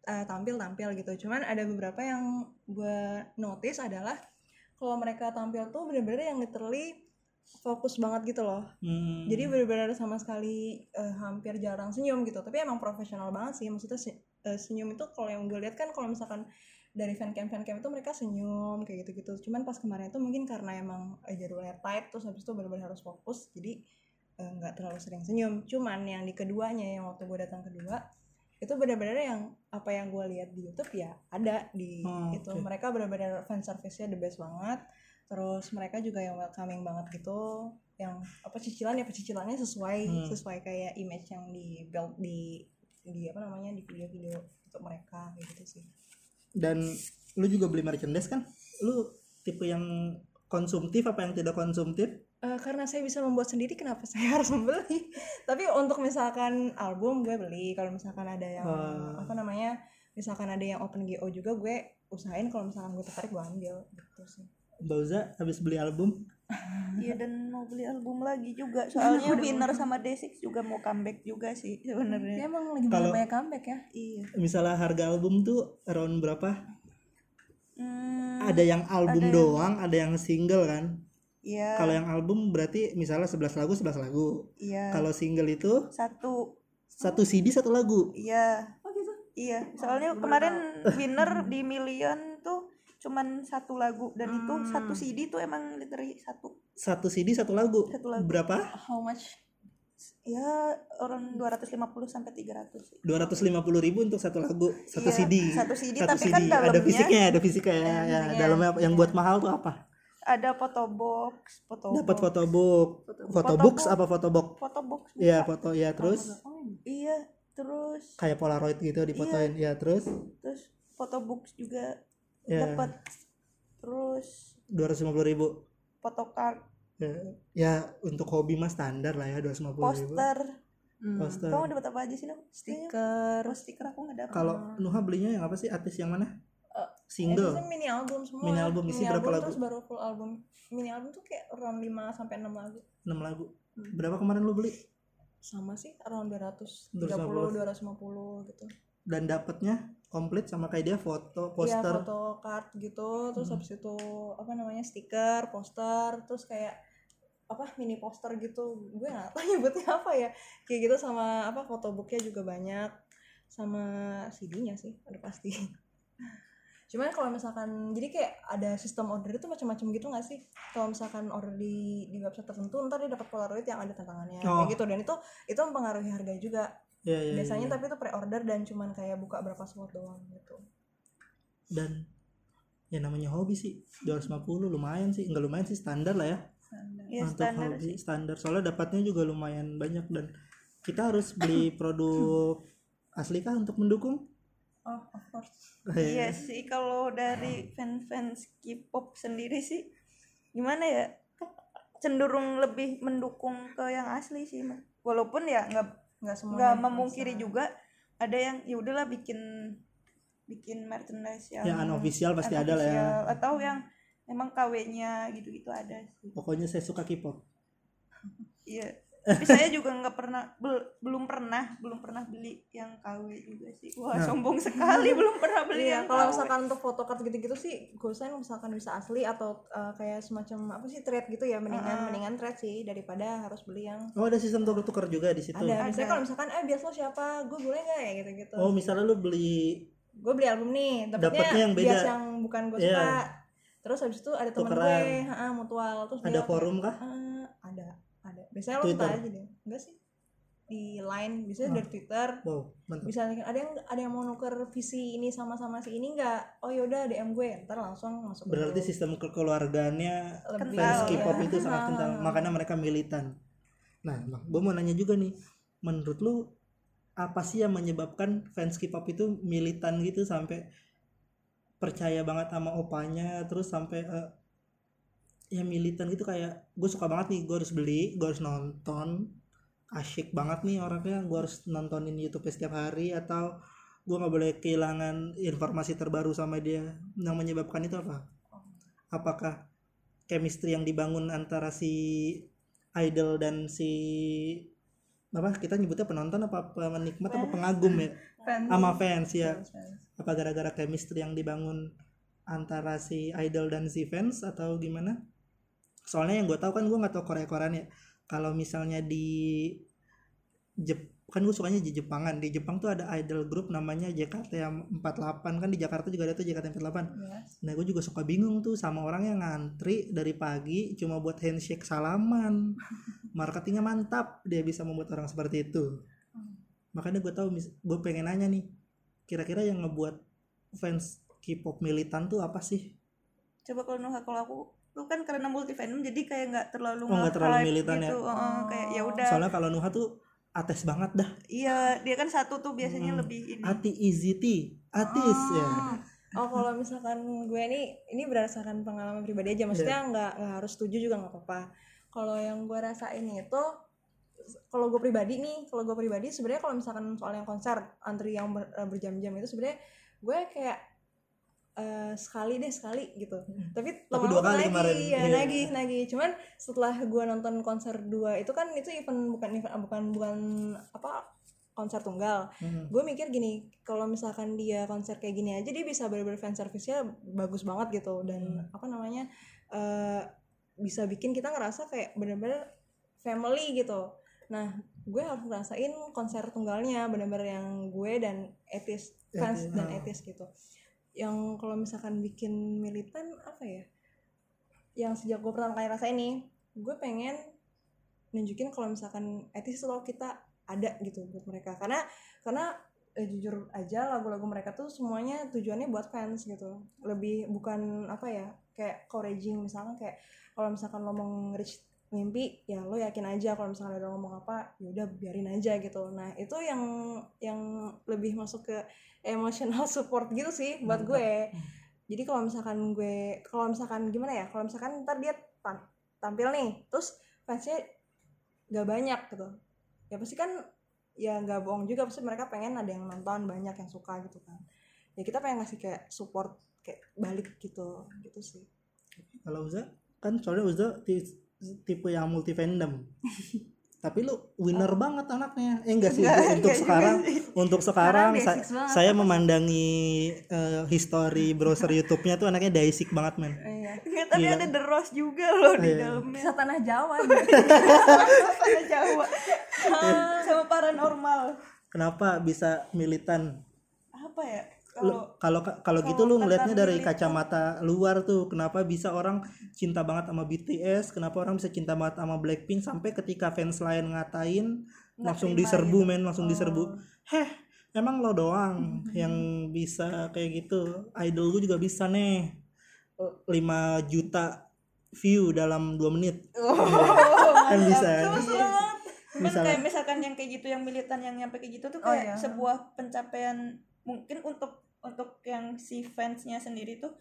[SPEAKER 2] uh, tampil tampil gitu. Cuman ada beberapa yang gue notice adalah kalau mereka tampil tuh bener-bener yang literally fokus banget gitu loh.
[SPEAKER 1] Hmm.
[SPEAKER 2] jadi bener-bener sama sekali uh, hampir jarang senyum gitu. Tapi emang profesional banget sih. Maksudnya se- uh, senyum itu kalau yang gue lihat kan kalau misalkan dari fan cam fan cam itu mereka senyum kayak gitu gitu cuman pas kemarin itu mungkin karena emang uh, jadwalnya tight terus habis itu bener-bener harus fokus jadi eh, nggak terlalu sering senyum. Cuman yang di keduanya yang waktu gue datang kedua itu benar-benar yang apa yang gue lihat di YouTube ya ada di
[SPEAKER 1] Oh,
[SPEAKER 2] itu mereka benar-benar fan service-nya the best banget. Terus mereka juga yang welcoming banget gitu yang apa cicilan ya cicilannya sesuai
[SPEAKER 1] Hmm.
[SPEAKER 2] sesuai kayak image yang di build di di apa namanya di video-video untuk mereka kayak gitu sih
[SPEAKER 1] Dan lu juga beli merchandise kan? Lu tipe yang konsumtif apa yang tidak konsumtif?
[SPEAKER 2] Eh, karena saya bisa membuat sendiri kenapa saya harus membeli tapi untuk misalkan album gue beli kalau misalkan ada yang
[SPEAKER 1] Wah.
[SPEAKER 2] apa namanya misalkan ada yang open GO juga gue usahain kalau misalkan gue tertarik gue ambil gitu sih
[SPEAKER 1] Mbak Uza habis beli album
[SPEAKER 3] Iya dan mau beli album lagi juga. Soalnya Winner sama Desik juga mau comeback juga sih
[SPEAKER 2] Dia
[SPEAKER 3] sebenarnya
[SPEAKER 2] emang lagi
[SPEAKER 1] Kalau-
[SPEAKER 2] banyak comeback ya?
[SPEAKER 3] Iya.
[SPEAKER 1] misalnya harga album tuh around berapa?
[SPEAKER 3] hmm,
[SPEAKER 1] Ada yang album
[SPEAKER 3] ada yang-
[SPEAKER 1] doang, ada yang single kan?
[SPEAKER 3] iya.
[SPEAKER 1] Kalau yang album berarti misalnya 11 lagu 11 lagu.
[SPEAKER 3] iya.
[SPEAKER 1] Kalau single itu?
[SPEAKER 3] Satu.
[SPEAKER 1] Satu CD satu lagu.
[SPEAKER 3] iya.
[SPEAKER 2] Oh gitu?
[SPEAKER 3] Iya soalnya kemarin Winner di Million cuman satu lagu dan itu
[SPEAKER 2] Hmm.
[SPEAKER 3] satu CD tuh emang literally satu
[SPEAKER 1] Satu CD satu lagu.
[SPEAKER 3] Satu lagu.
[SPEAKER 1] Berapa?
[SPEAKER 2] how much
[SPEAKER 3] ya orang 250 sampai 300 sih
[SPEAKER 1] 250 ribu untuk satu lagu, satu
[SPEAKER 3] Iya,
[SPEAKER 1] CD.
[SPEAKER 3] satu CD,
[SPEAKER 1] Satu
[SPEAKER 3] tapi kan
[SPEAKER 1] ada
[SPEAKER 3] dalamnya-
[SPEAKER 1] fisiknya, ada fisiknya ya, ya. Dalamnya apa? Yang buat mahal tuh apa?
[SPEAKER 3] ada fotobox fotobox
[SPEAKER 1] Dapat fotobook, fotobook apa fotobook?
[SPEAKER 3] fotobox
[SPEAKER 1] Iya,
[SPEAKER 3] buka.
[SPEAKER 1] foto ya terus
[SPEAKER 3] iya terus
[SPEAKER 1] kayak Polaroid gitu difotoin. Ya terus
[SPEAKER 3] terus fotobox juga
[SPEAKER 1] ya
[SPEAKER 3] dapat terus
[SPEAKER 1] 250 ribu.
[SPEAKER 3] photocard
[SPEAKER 1] Ya, ya untuk hobi mah standar lah ya 250 ribu.
[SPEAKER 3] poster
[SPEAKER 2] Hmm.
[SPEAKER 1] Poster.
[SPEAKER 3] kamu dapat apa aja sih Nuh?
[SPEAKER 2] stiker
[SPEAKER 3] oh, stiker aku nggak dapat
[SPEAKER 1] Kalau Nuha belinya yang apa sih? Artis yang mana?
[SPEAKER 2] Eh,
[SPEAKER 1] Single.
[SPEAKER 2] Itu mini album semua.
[SPEAKER 1] Mini album, isi berapa lagu?
[SPEAKER 2] Terus baru full album. Mini album tuh kayak around 5 sampai 6 lagu.
[SPEAKER 1] 6 lagu.
[SPEAKER 2] Hmm.
[SPEAKER 1] Berapa kemarin lu beli?
[SPEAKER 2] Sama sih around 230,
[SPEAKER 1] 250.
[SPEAKER 2] 250 gitu.
[SPEAKER 1] Dan dapatnya komplit sama kayak dia foto,
[SPEAKER 2] Iya,
[SPEAKER 1] poster.
[SPEAKER 2] foto card gitu, terus
[SPEAKER 1] Hmm.
[SPEAKER 2] habis itu apa namanya? stiker, poster, terus kayak apa mini poster gitu. Gue nggak tahu nyebutnya apa ya. Kayak gitu sama apa fotobooknya juga banyak sama CD-nya sih, udah pasti. Cuman kalau misalkan jadi kayak ada sistem order itu macam-macam gitu nggak sih? Kalau misalkan order di di website tertentu ntar dia dapat Polaroid yang ada tantangannya
[SPEAKER 1] Oh.
[SPEAKER 2] kayak gitu dan itu itu mempengaruhi harga juga.
[SPEAKER 1] Ya, ya, ya,
[SPEAKER 2] Biasanya
[SPEAKER 1] ya.
[SPEAKER 2] tapi itu pre-order dan cuman kayak buka berapa slot doang gitu.
[SPEAKER 1] dan ya namanya hobi sih 250 lumayan sih. Enggak lumayan sih standar lah ya.
[SPEAKER 3] Ya
[SPEAKER 1] untuk
[SPEAKER 3] standar
[SPEAKER 1] hobi
[SPEAKER 3] sih.
[SPEAKER 1] standar. Soalnya dapatnya juga lumayan banyak dan kita harus beli produk asli kah untuk mendukung?
[SPEAKER 2] Oh of course.
[SPEAKER 3] Iya. Sih kalau dari fans-fans K-pop sendiri sih gimana ya? Cenderung lebih mendukung ke yang asli sih walaupun ya nggak
[SPEAKER 2] nggak semuanya
[SPEAKER 3] nggak
[SPEAKER 2] bisa.
[SPEAKER 3] memungkiri juga ada yang ya udahlah bikin bikin merchandise yang
[SPEAKER 1] yang unofficial pasti ada lah ya.
[SPEAKER 3] atau yang emang KW-nya gitu-gitu ada sih.
[SPEAKER 1] Pokoknya saya suka K-pop.
[SPEAKER 3] Iya tapi saya juga nggak pernah bel- belum pernah belum pernah beli yang KW juga sih wah
[SPEAKER 1] Nah.
[SPEAKER 3] sombong sekali belum pernah beli
[SPEAKER 2] Iya,
[SPEAKER 3] yang
[SPEAKER 2] kalau
[SPEAKER 3] KW.
[SPEAKER 2] misalkan untuk photocard gitu-gitu sih, gue misalkan bisa asli atau uh, kayak semacam apa sih thread gitu ya, mendingan mendingan thread sih daripada harus beli yang
[SPEAKER 1] oh ada sistem tuker-tuker juga di situ
[SPEAKER 2] ada.
[SPEAKER 3] Ada.
[SPEAKER 2] Misalnya kalau misalkan eh biasa lo siapa, gue boleh nggak ya gitu-gitu.
[SPEAKER 1] oh misalnya lu beli
[SPEAKER 2] Gue beli album nih,
[SPEAKER 1] Dapetnya
[SPEAKER 2] dapetnya
[SPEAKER 1] yang beda.
[SPEAKER 2] bias yang bukan gue suka. Terus habis itu ada temen
[SPEAKER 1] Tukeran.
[SPEAKER 2] gue, ha, mutual. Terus
[SPEAKER 1] ada
[SPEAKER 2] dia
[SPEAKER 1] forum kah
[SPEAKER 2] ada. Biasanya lo minta aja deh. Enggak sih. Di line, biasanya
[SPEAKER 1] Oh.
[SPEAKER 2] dari Twitter.
[SPEAKER 1] wow mantap
[SPEAKER 2] bisa ada yang ada yang mau nuker visi ini sama sama si ini nggak oh yaudah dm gue ntar langsung masuk
[SPEAKER 1] berarti
[SPEAKER 2] grup.
[SPEAKER 1] sistem kekeluargaannya
[SPEAKER 2] Lebih-
[SPEAKER 1] fans
[SPEAKER 3] Kental,
[SPEAKER 1] K-pop
[SPEAKER 3] ya.
[SPEAKER 1] itu sangat
[SPEAKER 2] Ah.
[SPEAKER 1] kental makanya mereka militan nah gue mau nanya juga nih menurut lu apa sih yang menyebabkan fans K-pop itu militan gitu sampai percaya banget sama opanya terus sampai eh, ya militan gitu kayak gue suka banget nih gue harus beli gue harus nonton. Asyik banget nih orangnya gue harus nontonin YouTube setiap hari atau gue nggak boleh kehilangan informasi terbaru sama dia. Yang menyebabkan itu apa? Apakah chemistry yang dibangun antara si idol dan si apa kita nyebutnya penonton apa penikmat apa pengagum ya?
[SPEAKER 3] Fans.
[SPEAKER 1] sama fans ya.
[SPEAKER 2] Fans, fans.
[SPEAKER 1] apa gara-gara chemistry yang dibangun antara si idol dan si fans atau gimana soalnya yang gue tahu kan gue nggak tahu Korea Koreaan ya. Kalau misalnya di Jep kan gue sukanya di Jepangan. Di Jepang tuh ada idol grup namanya JKT48 kan di Jakarta juga ada tuh JKT48
[SPEAKER 2] Yes.
[SPEAKER 1] nah gue juga suka bingung tuh sama orang yang ngantri dari pagi cuma buat handshake salaman. Marketingnya mantap dia bisa membuat orang seperti itu. Makanya gue tahu mis- gue pengen nanya nih kira-kira yang ngebuat fans K-pop militan tuh apa sih?
[SPEAKER 3] Coba kalau kalau aku lu kan karena multi fandom jadi kayak nggak terlalu
[SPEAKER 1] Oh, nggak terlalu militan ya?
[SPEAKER 3] gitu. Heeh, kayak ya udah.
[SPEAKER 1] Soalnya kalau Nuha tuh ates banget dah.
[SPEAKER 3] Iya dia kan satu tuh biasanya
[SPEAKER 1] Hmm.
[SPEAKER 3] lebih ini.
[SPEAKER 1] Ati easy tea atis ya.
[SPEAKER 2] Oh kalau misalkan gue nih ini berdasarkan pengalaman pribadi aja. Maksudnya nggak nggak harus setuju juga nggak apa-apa. Kalau yang gue rasain itu kalau gue pribadi nih kalau gue pribadi sebenarnya kalau misalkan soal yang konser antri yang ber- berjam-jam itu sebenarnya gue kayak eh, sekali deh sekali gitu tapi
[SPEAKER 1] Tapi
[SPEAKER 2] lama-lama nagih,
[SPEAKER 1] kemarin.
[SPEAKER 2] ya
[SPEAKER 1] Iya.
[SPEAKER 2] nagih nagih cuman setelah gue nonton konser dua itu kan itu event bukan event bukan bukan apa konser tunggal
[SPEAKER 1] Hmm.
[SPEAKER 2] gue mikir gini kalau misalkan dia konser kayak gini aja dia bisa bener-bener fan service-nya bagus banget gitu dan apa namanya eh, bisa bikin kita ngerasa kayak bener-bener family gitu nah gue harus ngerasain konser tunggalnya bener-bener yang gue dan etis fans
[SPEAKER 1] Etis,
[SPEAKER 2] dan
[SPEAKER 1] ah.
[SPEAKER 2] etis gitu yang kalau misalkan bikin militan apa ya? Yang sejak gue pertama kali rasain nih gue pengen nunjukin kalau misalkan etis kalau kita ada gitu buat mereka. Karena karena eh, jujur aja lagu-lagu mereka tuh semuanya tujuannya buat fans gitu. Lebih bukan apa ya kayak encouraging misalkan kayak kalau misalkan lo mau nge-reach mimpi ya lo yakin aja kalau misalkan ada ngomong apa ya udah biarin aja gitu. Nah itu yang yang lebih masuk ke emotional support gitu sih buat gue. Jadi kalau misalkan gue kalau misalkan gimana ya kalau misalkan ntar dia tam- tampil nih terus fansnya gak banyak gitu. Ya pasti kan ya nggak bohong juga pasti mereka pengen ada yang nonton banyak yang suka gitu kan. Ya kita pengen ngasih kayak support kayak balik gitu gitu sih.
[SPEAKER 1] Kalau Uza kan soalnya Uza tipe yang multi fandom tapi lu winner banget anaknya. Eh enggak sih
[SPEAKER 3] Enggak,
[SPEAKER 1] untuk
[SPEAKER 3] enggak
[SPEAKER 1] sekarang
[SPEAKER 3] sih.
[SPEAKER 1] untuk sekarang,
[SPEAKER 3] Sekarang
[SPEAKER 1] sa-
[SPEAKER 3] basics banget.
[SPEAKER 1] saya memandangi eh, history browser YouTube-nya tuh anaknya basic banget men.
[SPEAKER 2] Iya.
[SPEAKER 3] Tapi
[SPEAKER 1] Gila.
[SPEAKER 3] ada The Rose juga loh di
[SPEAKER 1] Iya.
[SPEAKER 3] dalamnya.
[SPEAKER 2] Bisa tanah Jawa
[SPEAKER 3] Sama Jawa. Sama paranormal.
[SPEAKER 1] Kenapa bisa militan?
[SPEAKER 3] Apa ya kalau
[SPEAKER 1] kalau gitu lu ngelihatnya dari kacamata luar tuh kenapa bisa orang cinta banget sama BTS kenapa orang bisa cinta banget sama Blackpink sampai ketika fans lain ngatain langsung
[SPEAKER 3] terima
[SPEAKER 1] diserbu
[SPEAKER 3] gitu.
[SPEAKER 1] men langsung diserbu. Heh emang lo doang
[SPEAKER 3] Hmm.
[SPEAKER 1] yang bisa kayak gitu. Idol gue juga bisa nih. 5 juta view dalam 2 menit. Kan bisa.
[SPEAKER 3] Kan
[SPEAKER 1] Misalnya-
[SPEAKER 3] kayak misalkan yang kayak gitu yang militan yang nyampe kayak gitu tuh
[SPEAKER 2] Oh,
[SPEAKER 3] kayak
[SPEAKER 2] iya.
[SPEAKER 3] sebuah pencapaian mungkin untuk untuk yang si fansnya sendiri tuh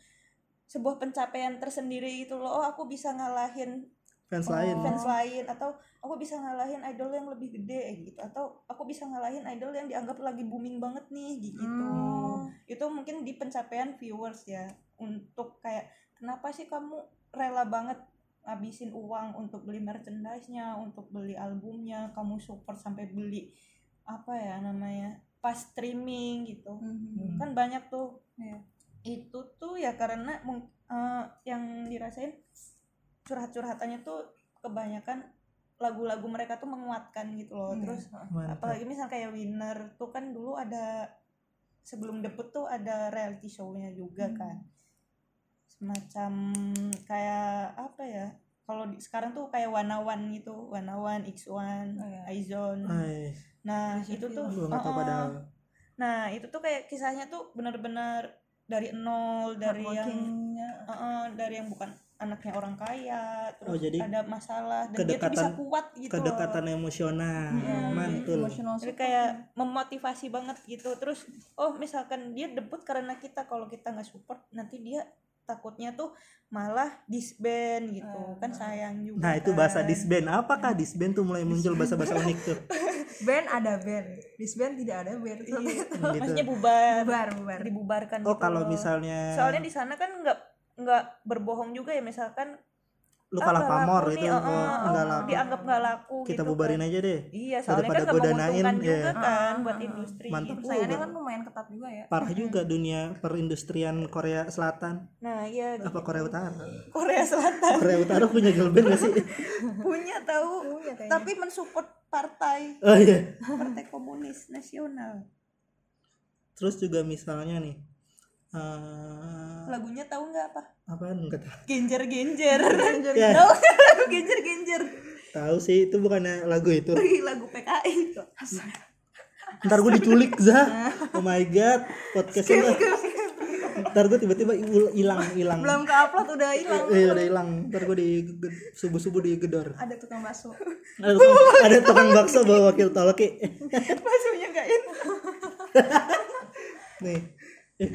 [SPEAKER 3] sebuah pencapaian tersendiri gitu loh oh aku bisa ngalahin
[SPEAKER 1] fans
[SPEAKER 2] Oh.
[SPEAKER 1] lain
[SPEAKER 3] fans lain atau aku bisa ngalahin idol yang lebih gede eh, gitu atau aku bisa ngalahin idol yang dianggap lagi booming banget nih gitu
[SPEAKER 2] Hmm.
[SPEAKER 3] itu mungkin di pencapaian viewers ya untuk kayak kenapa sih kamu rela banget ngabisin uang untuk beli merchandise-nya untuk beli albumnya kamu support sampai beli apa ya namanya pas streaming gitu
[SPEAKER 2] Hmm.
[SPEAKER 3] kan banyak tuh
[SPEAKER 2] Iya.
[SPEAKER 3] itu tuh ya karena mung- eh, yang dirasain curhat-curhatannya tuh kebanyakan lagu-lagu mereka tuh menguatkan gitu loh
[SPEAKER 2] Iya.
[SPEAKER 3] terus
[SPEAKER 1] Mantap.
[SPEAKER 3] apalagi misal kayak winner tuh kan dulu ada sebelum debut tuh ada reality show-nya juga
[SPEAKER 2] Hmm.
[SPEAKER 3] kan semacam kayak apa ya kalau di, sekarang tuh kayak wanawan gitu wanawan x1
[SPEAKER 2] Oh, iya.
[SPEAKER 1] Ay,
[SPEAKER 3] nah itu tuh uh-uh.
[SPEAKER 1] padahal
[SPEAKER 3] nah itu tuh kayak kisahnya tuh benar-benar dari nol dari yang
[SPEAKER 2] Hardworking-nya.
[SPEAKER 3] uh-uh, dari yang bukan anaknya orang kaya terus
[SPEAKER 1] Oh, jadi
[SPEAKER 3] ada masalah dan dia tuh bisa
[SPEAKER 1] kedekatan-
[SPEAKER 3] kuat gitu loh.
[SPEAKER 1] kedekatan emosional
[SPEAKER 3] Hmm.
[SPEAKER 1] mantul
[SPEAKER 3] Jadi kayak memotivasi banget gitu. Terus oh misalkan dia debut karena kita kalau kita nggak support nanti dia takutnya tuh malah disband gitu.
[SPEAKER 2] Ah.
[SPEAKER 3] kan sayang juga.
[SPEAKER 1] nah itu
[SPEAKER 3] kan.
[SPEAKER 1] bahasa disband apakah disband tuh mulai muncul bahasa-bahasa unik tuh
[SPEAKER 2] band ada band disband tidak ada band
[SPEAKER 3] Iya.
[SPEAKER 1] gitu.
[SPEAKER 3] Maksudnya bubar,
[SPEAKER 2] bubar bubar
[SPEAKER 3] dibubarkan
[SPEAKER 1] oh
[SPEAKER 3] gitu
[SPEAKER 1] kalau misalnya
[SPEAKER 3] Soalnya di sana kan nggak nggak berbohong juga ya misalkan
[SPEAKER 1] lu
[SPEAKER 3] ah,
[SPEAKER 1] kalah pamor itu
[SPEAKER 3] nih,
[SPEAKER 1] kok
[SPEAKER 3] uh, uh,
[SPEAKER 1] nggak
[SPEAKER 3] uh,
[SPEAKER 1] laku
[SPEAKER 3] dianggap nggak laku
[SPEAKER 1] kita
[SPEAKER 3] gitu
[SPEAKER 1] bubarin
[SPEAKER 3] kan.
[SPEAKER 1] aja deh.
[SPEAKER 3] Iya, soalnya
[SPEAKER 1] Daripada
[SPEAKER 3] kan nggak
[SPEAKER 1] gua danain,
[SPEAKER 3] menguntungkan
[SPEAKER 1] ya.
[SPEAKER 3] juga kan buat
[SPEAKER 2] ah,
[SPEAKER 3] industri.
[SPEAKER 1] Mantap
[SPEAKER 2] saingannya kan lumayan ketat juga ya.
[SPEAKER 1] Parah juga dunia perindustrian Korea Selatan.
[SPEAKER 3] Nah, iya
[SPEAKER 1] apa
[SPEAKER 3] gitu.
[SPEAKER 1] Korea Utara?
[SPEAKER 3] Korea Selatan.
[SPEAKER 1] Korea Utara punya girl band gak sih?
[SPEAKER 3] Punya tahu.
[SPEAKER 2] Punya kayaknya.
[SPEAKER 3] tapi mensupport partai.
[SPEAKER 1] Oh iya.
[SPEAKER 3] Partai komunis nasional.
[SPEAKER 1] Terus juga misalnya nih eh
[SPEAKER 3] lagunya tahu nggak apa?
[SPEAKER 1] apaan? Nggak tahu.
[SPEAKER 3] Genjer genjer tahu lagu genjer genjer
[SPEAKER 1] tahu sih itu bukannya lagu itu.
[SPEAKER 3] Lagu PKI
[SPEAKER 1] ntar gue diculik za oh my god podcastnya ntar gue tiba-tiba il- hilang hilang.
[SPEAKER 2] Belum ke upload udah hilang.
[SPEAKER 1] eh udah hilang. Ntar gue di subuh subuh digedor.
[SPEAKER 2] Ada tukang bakso.
[SPEAKER 1] Ada tukang, ada tukang bakso bawa wakil tolki
[SPEAKER 3] masuknya nggak in.
[SPEAKER 1] Nih. Eh,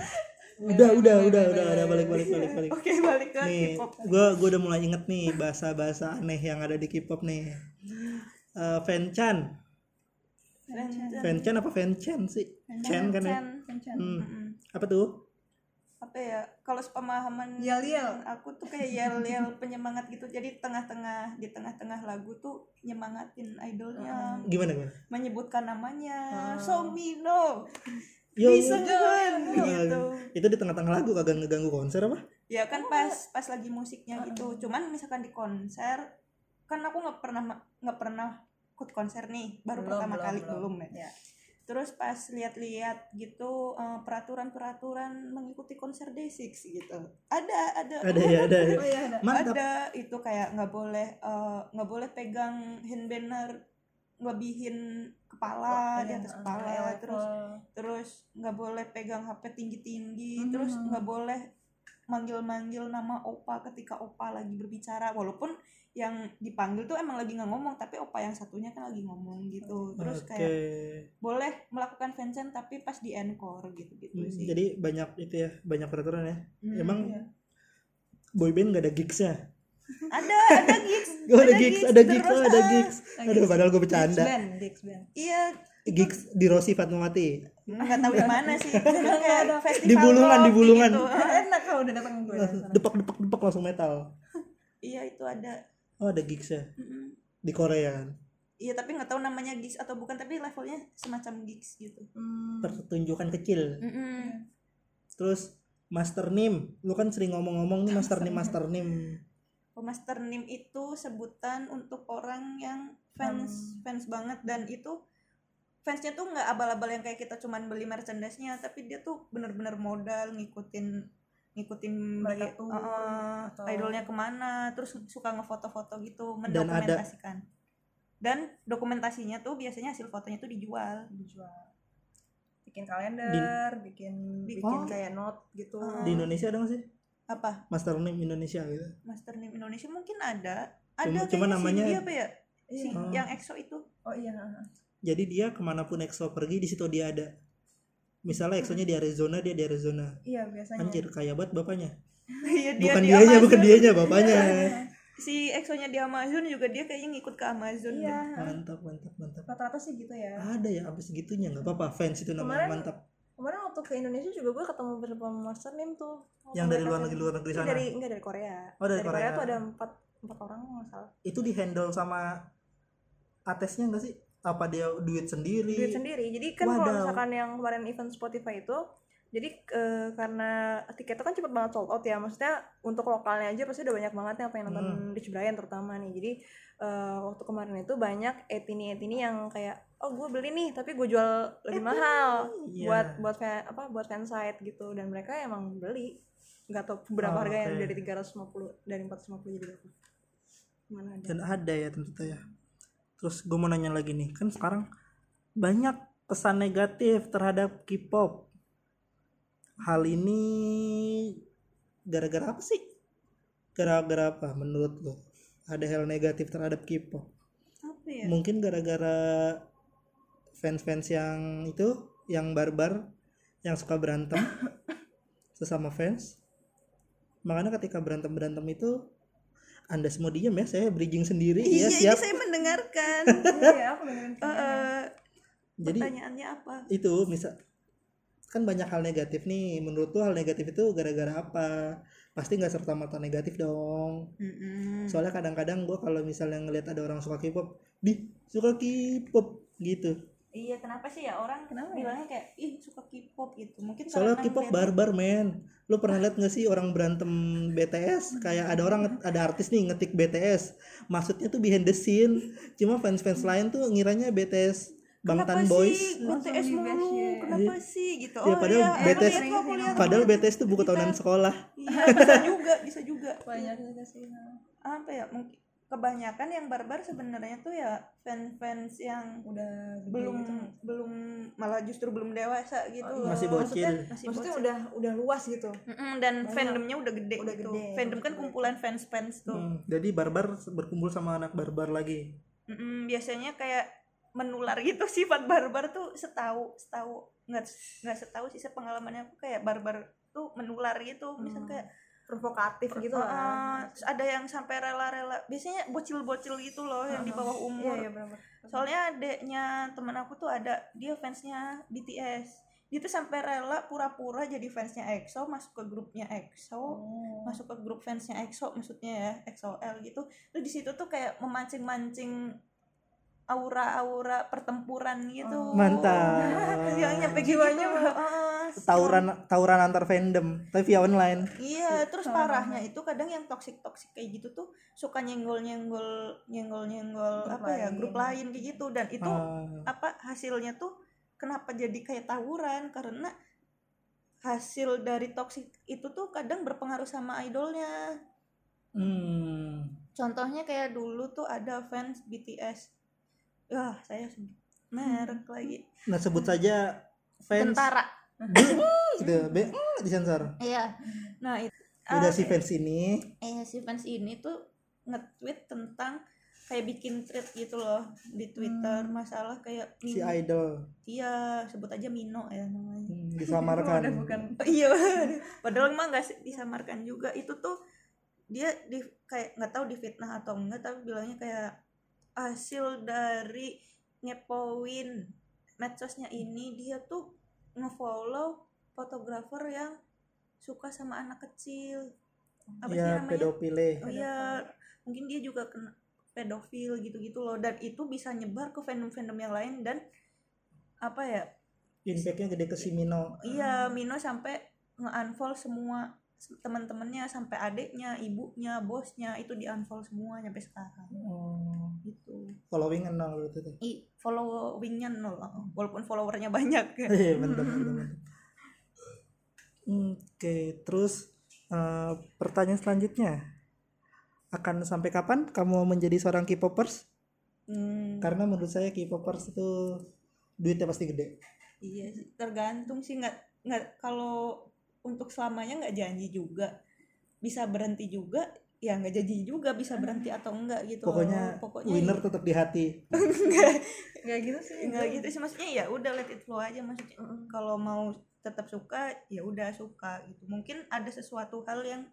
[SPEAKER 1] udah udah udah udah udah balik balik balik balik.
[SPEAKER 3] Oke balik ke
[SPEAKER 1] nih
[SPEAKER 3] K-pop.
[SPEAKER 1] gue gue udah mulai inget nih bahasa bahasa aneh yang ada di K-pop nih. Eh, fanchan fanchan apa fanchan sih? Chan kan ya?
[SPEAKER 3] Fanchan.
[SPEAKER 1] Hmm. Apa tuh?
[SPEAKER 3] Apa ya? Kalau sepemahaman
[SPEAKER 2] Yel-yel.
[SPEAKER 3] aku tuh kayak yel yel penyemangat gitu. Jadi tengah-tengah di tengah-tengah lagu tuh nyemangatin idolnya.
[SPEAKER 1] Gimana gimana?
[SPEAKER 3] Menyebutkan namanya.
[SPEAKER 2] Hmm.
[SPEAKER 3] Song Mino Lee
[SPEAKER 1] Nah,
[SPEAKER 3] Seung-gun gitu.
[SPEAKER 1] Itu di tengah-tengah lagu kagak ngeganggu konser apa?
[SPEAKER 3] Ya kan pas pas lagi musiknya gitu. Cuman misalkan di konser kan aku nggak pernah nggak pernah ikut konser nih baru
[SPEAKER 2] Belum,
[SPEAKER 3] pertama
[SPEAKER 2] belum,
[SPEAKER 3] kali.
[SPEAKER 2] belum.
[SPEAKER 3] belum, ya. Terus pas lihat-lihat gitu eh, peraturan-peraturan mengikuti konser Day6 gitu. Ada ada.
[SPEAKER 1] Ada ya ada ya.
[SPEAKER 2] Oh iya ada.
[SPEAKER 1] Mantap.
[SPEAKER 3] Ada itu kayak nggak boleh eh, nggak boleh pegang hand banner ngelebihin kepala di
[SPEAKER 2] Iya,
[SPEAKER 3] atas
[SPEAKER 2] ah,
[SPEAKER 3] kepala
[SPEAKER 2] level.
[SPEAKER 3] terus terus nggak boleh pegang HP tinggi tinggi
[SPEAKER 2] Mhm.
[SPEAKER 3] terus nggak boleh manggil manggil nama opa ketika opa lagi berbicara walaupun yang dipanggil tuh emang lagi nggak ngomong tapi opa yang satunya kan lagi ngomong gitu terus
[SPEAKER 1] oke
[SPEAKER 3] kayak boleh melakukan fancam tapi pas di encore gitu gitu
[SPEAKER 1] Hmm,
[SPEAKER 3] sih
[SPEAKER 1] jadi banyak itu ya banyak peraturan ya
[SPEAKER 3] Hmm,
[SPEAKER 1] emang
[SPEAKER 3] iya.
[SPEAKER 1] boyband gak ada gigsnya
[SPEAKER 3] ada ada gigs.
[SPEAKER 1] Oh, ada gigs ada gigs
[SPEAKER 3] terus,
[SPEAKER 1] oh, ada gigs. Aduh padahal gue bercanda.
[SPEAKER 2] Band Dix band.
[SPEAKER 3] Iya
[SPEAKER 1] gigs di Rosi Fatmawati.
[SPEAKER 3] Nggak tahu di mana sih. Festival
[SPEAKER 1] Di Bulungan, di Bulungan.
[SPEAKER 3] gitu.
[SPEAKER 2] enak kalau udah datang gue
[SPEAKER 1] depak depak depak langsung metal.
[SPEAKER 3] Iya itu ada.
[SPEAKER 1] Oh ada gigs ya? Di Korea kan?
[SPEAKER 3] Iya tapi nggak tahu namanya gigs atau bukan tapi levelnya semacam gigs gitu.
[SPEAKER 2] Hmm.
[SPEAKER 1] pertunjukan kecil. Terus Master Nim. Lu kan sering ngomong-ngomong nih Master Nim Master Nim
[SPEAKER 3] Master Nim itu sebutan untuk orang yang fans fans banget. Dan itu fansnya tuh nggak abal-abal yang kayak kita cuman beli merchandise-nya. Tapi dia tuh bener-bener modal ngikutin ngikutin
[SPEAKER 2] Mereka tuh,
[SPEAKER 3] uh,
[SPEAKER 2] atau-
[SPEAKER 3] idolnya ke mana. Terus suka ngefoto-foto gitu
[SPEAKER 1] Dan ada-
[SPEAKER 3] mendokumentasikan. Dan dokumentasinya tuh biasanya hasil fotonya tuh dijual.
[SPEAKER 2] Dijual. Bikin kalender bikin bikin
[SPEAKER 1] Oh.
[SPEAKER 2] kayak note gitu.
[SPEAKER 3] Ah.
[SPEAKER 1] di Indonesia ada nggak sih
[SPEAKER 3] apa?
[SPEAKER 1] Master Nim Indonesia gitu.
[SPEAKER 3] Master Nim Indonesia mungkin ada. Ada
[SPEAKER 1] Cuma- cuma
[SPEAKER 3] si
[SPEAKER 1] namanya-
[SPEAKER 3] dia apa ya? Si
[SPEAKER 1] Oh.
[SPEAKER 3] yang EXO itu.
[SPEAKER 2] Oh iya
[SPEAKER 1] jadi dia ke mana pun EXO pergi di situ dia ada. Misalnya EXO-nya di Arizona dia di Arizona.
[SPEAKER 2] Iya biasanya.
[SPEAKER 1] Anjir kaya banget bapaknya.
[SPEAKER 3] Iya dia
[SPEAKER 1] bukan
[SPEAKER 3] di
[SPEAKER 1] dianya
[SPEAKER 3] Amazon.
[SPEAKER 1] bukan dianya bapaknya.
[SPEAKER 3] Si EXO-nya di Amazon juga dia kayaknya ngikut ke Amazon.
[SPEAKER 2] iya
[SPEAKER 1] mantap mantap mantap.
[SPEAKER 2] Rata-rata sih gitu ya.
[SPEAKER 1] Ada ya sampai segitunya nggak apa-apa fans itu namanya
[SPEAKER 2] Kemarin-
[SPEAKER 1] mantap
[SPEAKER 2] kemarin waktu ke Indonesia juga gue ketemu beberapa master name tuh.
[SPEAKER 1] Yang dari luar negeri luar negeri
[SPEAKER 2] Iya,
[SPEAKER 1] sana?
[SPEAKER 2] dari enggak dari Korea.
[SPEAKER 1] Oh, dari Korea.
[SPEAKER 2] tuh ada empat empat orang kalau nggak salah.
[SPEAKER 1] Itu di handle sama atesnya enggak sih? Apa dia duit sendiri?
[SPEAKER 2] Duit sendiri. Jadi kan kalau
[SPEAKER 1] Wadaw.
[SPEAKER 2] misalkan yang kemarin event Spotify itu jadi eh, karena tiket itu kan cepet banget sold out ya maksudnya untuk lokalnya aja pasti udah banyak banget yang pengen nonton
[SPEAKER 1] Hmm.
[SPEAKER 2] Rich Brian terutama nih. Jadi eh, waktu kemarin itu banyak etini etini yang kayak oh gue beli nih tapi gue jual lebih mahal
[SPEAKER 1] Iya.
[SPEAKER 2] buat buat fan, apa buat fansite gitu. Dan mereka emang beli. Nggak tahu berapa
[SPEAKER 1] Oh,
[SPEAKER 2] harganya
[SPEAKER 1] oke.
[SPEAKER 2] dari 350 dari 450 jadi berapa. Mana ada.
[SPEAKER 1] Dan ada ya tentu ya. Terus gue mau nanya lagi nih kan sekarang banyak pesan negatif terhadap K-pop. Hal ini gara-gara apa sih? Gara-gara apa menurut lo? Ada hal negatif terhadap K-pop?
[SPEAKER 3] Apa ya?
[SPEAKER 1] mungkin gara-gara fans-fans yang itu yang barbar yang suka berantem sesama fans. Makanya ketika berantem berantem itu anda semua diem ya saya bridging sendiri.
[SPEAKER 3] Iya,
[SPEAKER 1] ya
[SPEAKER 3] ini
[SPEAKER 1] siap.
[SPEAKER 3] saya mendengarkan.
[SPEAKER 2] iya aku
[SPEAKER 1] jadi
[SPEAKER 3] pertanyaannya apa?
[SPEAKER 1] itu misal kan banyak hal negatif nih. Menurut tuh hal negatif itu gara-gara apa? Pasti nggak serta merta negatif dong.
[SPEAKER 3] Mm-mm.
[SPEAKER 1] soalnya kadang-kadang gue kalau misalnya ngelihat ada orang suka K-pop di suka K-pop gitu
[SPEAKER 3] Iya, kenapa sih ya orang
[SPEAKER 2] Kenapa ya?
[SPEAKER 3] bilangnya kayak ih suka K-pop gitu. Mungkin
[SPEAKER 1] soalnya
[SPEAKER 3] karena
[SPEAKER 1] K-pop barbar men lu pernah lihat nggak sih orang berantem BTS kayak ada orang ada artis nih ngetik BTS maksudnya tuh behind the scene cuma fans fans lain tuh ngiranya BTS
[SPEAKER 3] Kenapa
[SPEAKER 1] Bangtan Boys
[SPEAKER 3] sih BTS mulu?
[SPEAKER 2] ya.
[SPEAKER 3] Kenapa sih gitu?
[SPEAKER 1] Ya, padahal
[SPEAKER 3] iya,
[SPEAKER 1] BTS
[SPEAKER 3] lihat.
[SPEAKER 1] padahal BTS tuh buku tahunan sekolah
[SPEAKER 3] Iya, bisa juga, bisa juga.
[SPEAKER 2] banyak juga sih
[SPEAKER 3] Apa ya? Mungkin kebanyakan yang barbar sebenarnya tuh ya fans-fans yang
[SPEAKER 2] udah
[SPEAKER 3] belum
[SPEAKER 2] gitu.
[SPEAKER 3] belum malah justru belum dewasa gitu
[SPEAKER 2] Oh,
[SPEAKER 3] loh.
[SPEAKER 1] masih
[SPEAKER 2] Maksudnya-
[SPEAKER 1] bocil
[SPEAKER 3] Masih
[SPEAKER 2] maksudnya
[SPEAKER 3] bocil.
[SPEAKER 2] udah udah luas gitu
[SPEAKER 3] Mm-mm, dan
[SPEAKER 2] Banyak.
[SPEAKER 3] fandomnya udah gede
[SPEAKER 2] Udah
[SPEAKER 3] gitu.
[SPEAKER 2] gede,
[SPEAKER 3] Fandom kan kumpulan fans-fans tuh.
[SPEAKER 1] Hmm, jadi barbar berkumpul sama anak barbar lagi
[SPEAKER 3] Mm-mm, biasanya kayak menular gitu sifat barbar tuh setahu setahu nggak nggak setahu sih sepengalamannya aku kayak barbar tuh menular gitu misal
[SPEAKER 2] Hmm.
[SPEAKER 3] kayak
[SPEAKER 2] provokatif gitu
[SPEAKER 3] uh,
[SPEAKER 2] lah
[SPEAKER 3] terus ada yang sampai rela-rela biasanya bocil-bocil gitu loh yang di bawah
[SPEAKER 2] iya
[SPEAKER 3] umur.
[SPEAKER 2] iya benar
[SPEAKER 3] soalnya adeknya temen aku tuh ada dia fansnya BTS dia tuh sampai rela pura-pura jadi fansnya EXO masuk ke grupnya EXO
[SPEAKER 2] oh.
[SPEAKER 3] masuk ke grup fansnya EXO maksudnya ya EXO-L gitu. Terus di situ tuh kayak memancing-mancing aura-aura pertempuran gitu.
[SPEAKER 2] Oh.
[SPEAKER 1] Mantap.
[SPEAKER 3] yang nyampe
[SPEAKER 2] Jiwanya
[SPEAKER 3] gitu. Heeh,
[SPEAKER 1] tawuran tawuran antar fandom tapi via online.
[SPEAKER 3] Iya terus parahnya itu kadang yang toxic toxic kayak gitu tuh suka nyenggol nyenggol nyenggol nyenggol
[SPEAKER 2] Grup
[SPEAKER 3] apa ya
[SPEAKER 2] lain.
[SPEAKER 3] grup lain. kayak gitu. Dan itu
[SPEAKER 1] Ah,
[SPEAKER 3] apa hasilnya tuh kenapa jadi kayak tawuran? Karena hasil dari toxic itu tuh kadang berpengaruh sama idolnya.
[SPEAKER 1] Hmm.
[SPEAKER 3] contohnya kayak dulu tuh ada fans BTS wah saya merek lagi.
[SPEAKER 1] Nah sebut saja fans
[SPEAKER 3] tentara
[SPEAKER 1] gitu. B disensor.
[SPEAKER 3] Iya. Nah itu
[SPEAKER 1] udah
[SPEAKER 3] ah,
[SPEAKER 1] si fans ini.
[SPEAKER 3] Eh si fans ini tuh nge-tweet tentang kayak bikin thread gitu loh di Twitter. Masalah kayak
[SPEAKER 1] si idol.
[SPEAKER 3] Iya sebut aja Mino ya namanya.
[SPEAKER 1] Hmm,
[SPEAKER 2] udah
[SPEAKER 1] disamarkan
[SPEAKER 2] bukan.
[SPEAKER 3] Iya. Padahal emang gak sih disamarkan juga. Itu tuh dia di kayak nggak tahu difitnah atau enggak tapi bilangnya kayak hasil dari ngepoin medsosnya ini dia tuh ngefollow fotografer yang suka sama anak kecil. Apa sih
[SPEAKER 1] ya
[SPEAKER 3] namanya?
[SPEAKER 1] pedofile.
[SPEAKER 3] Oh iya. Mungkin dia juga kena pedofil gitu-gitu loh. Dan itu bisa nyebar ke fandom-fandom yang lain dan apa ya?
[SPEAKER 1] Impactnya gede ke si Mino.
[SPEAKER 3] Iya, Mino sampai nge-unfollow semua teman-temannya sampai adiknya, ibunya, bosnya itu di-unfollow semua sampai sekarang.
[SPEAKER 1] oh,
[SPEAKER 3] Gitu.
[SPEAKER 1] following nol berarti tuh
[SPEAKER 3] I followingnya nol, walaupun followernya banyak.
[SPEAKER 1] Iya, mantap, mantap. Oke, terus eh, pertanyaan selanjutnya akan sampai kapan kamu menjadi seorang K-popers?
[SPEAKER 3] Hmm,
[SPEAKER 1] Karena menurut saya K-popers itu duitnya pasti gede.
[SPEAKER 3] iya, tergantung sih nggak nggak kalau untuk selamanya nggak janji juga. Bisa berhenti juga, ya nggak jadi juga bisa berhenti atau enggak gitu
[SPEAKER 1] pokoknya,
[SPEAKER 3] pokoknya
[SPEAKER 1] winner tetap di hati.
[SPEAKER 2] Nggak gitu sih
[SPEAKER 3] nggak gitu sih. Maksudnya ya udah let it flow aja. Maksudnya kalau mau tetap suka ya udah suka gitu. Mungkin ada sesuatu hal yang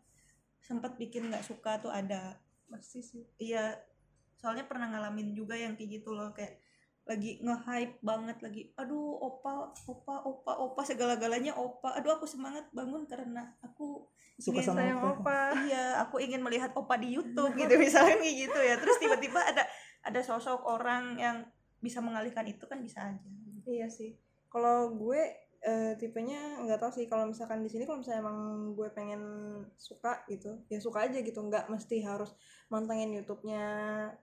[SPEAKER 3] sempat bikin nggak suka tuh ada.
[SPEAKER 2] Pasti sih.
[SPEAKER 3] Iya soalnya pernah ngalamin juga yang kayak gitu loh. Kayak lagi nge-hype banget lagi aduh opa opa opa opa segala-galanya opa. Aduh aku semangat bangun karena aku
[SPEAKER 1] suka
[SPEAKER 3] ingin-
[SPEAKER 1] sama
[SPEAKER 2] sayang
[SPEAKER 1] apa
[SPEAKER 2] opa.
[SPEAKER 3] Iya aku ingin melihat opa di YouTube gitu misalnya kayak gitu ya. Terus tiba-tiba ada ada sosok orang yang bisa mengalihkan itu kan bisa aja.
[SPEAKER 2] Iya sih. Kalau gue eh, tipenya nggak tahu sih. Kalau misalkan di sini kalau misalnya emang gue pengen suka gitu ya suka aja gitu. Nggak mesti harus mantengin YouTube-nya.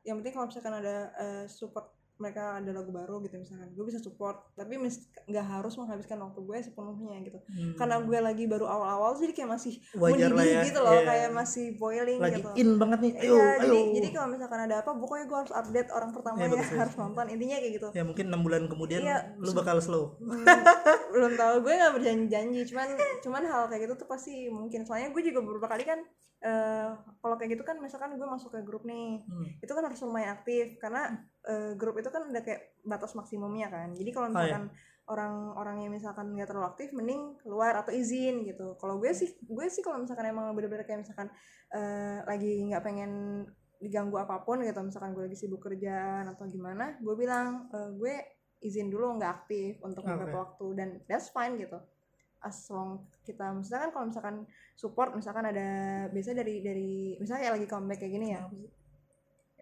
[SPEAKER 2] Yang penting kalau misalkan ada eh, support mereka ada lagu baru gitu misalkan gue bisa support tapi nggak harus menghabiskan waktu gue sepenuhnya gitu
[SPEAKER 1] Hmm.
[SPEAKER 2] karena gue lagi baru awal-awal jadi kayak masih
[SPEAKER 1] Wajar
[SPEAKER 2] mendidih
[SPEAKER 1] ya,
[SPEAKER 2] gitu loh
[SPEAKER 1] iya.
[SPEAKER 2] kayak masih boiling
[SPEAKER 1] lagi
[SPEAKER 2] gitu
[SPEAKER 1] in banget nih ayo
[SPEAKER 2] Iya,
[SPEAKER 1] ayo
[SPEAKER 2] jadi jadi kalau misalkan ada apa pokoknya gue harus update orang pertama ya
[SPEAKER 1] betul.
[SPEAKER 2] harus nonton intinya kayak gitu
[SPEAKER 1] ya mungkin enam bulan kemudian
[SPEAKER 2] Iya.
[SPEAKER 1] lu bakal slow
[SPEAKER 2] Hmm, belum tahu gue nggak berjanji-janji cuman cuman hal kayak gitu tuh pasti mungkin soalnya gue juga beberapa kali kan eh kalau kayak gitu kan misalkan gue masuk ke grup nih
[SPEAKER 1] Hmm.
[SPEAKER 2] itu kan harus lumayan aktif karena eh, grup itu kan ada kayak batas maksimumnya kan. Jadi kalau
[SPEAKER 1] Oh,
[SPEAKER 2] misalkan orang-orang yang misalkan nggak terlalu aktif mending keluar atau izin gitu. Kalau gue sih gue sih kalau misalkan emang bener-bener kayak misalkan eh, lagi nggak pengen diganggu apa pun gitu misalkan gue lagi sibuk kerjaan atau gimana gue bilang eh, gue izin dulu nggak aktif untuk beberapa waktu dan that's fine gitu. As long kita misalkan kalau misalkan support misalkan ada biasanya dari dari misalnya kayak lagi comeback kayak gini ya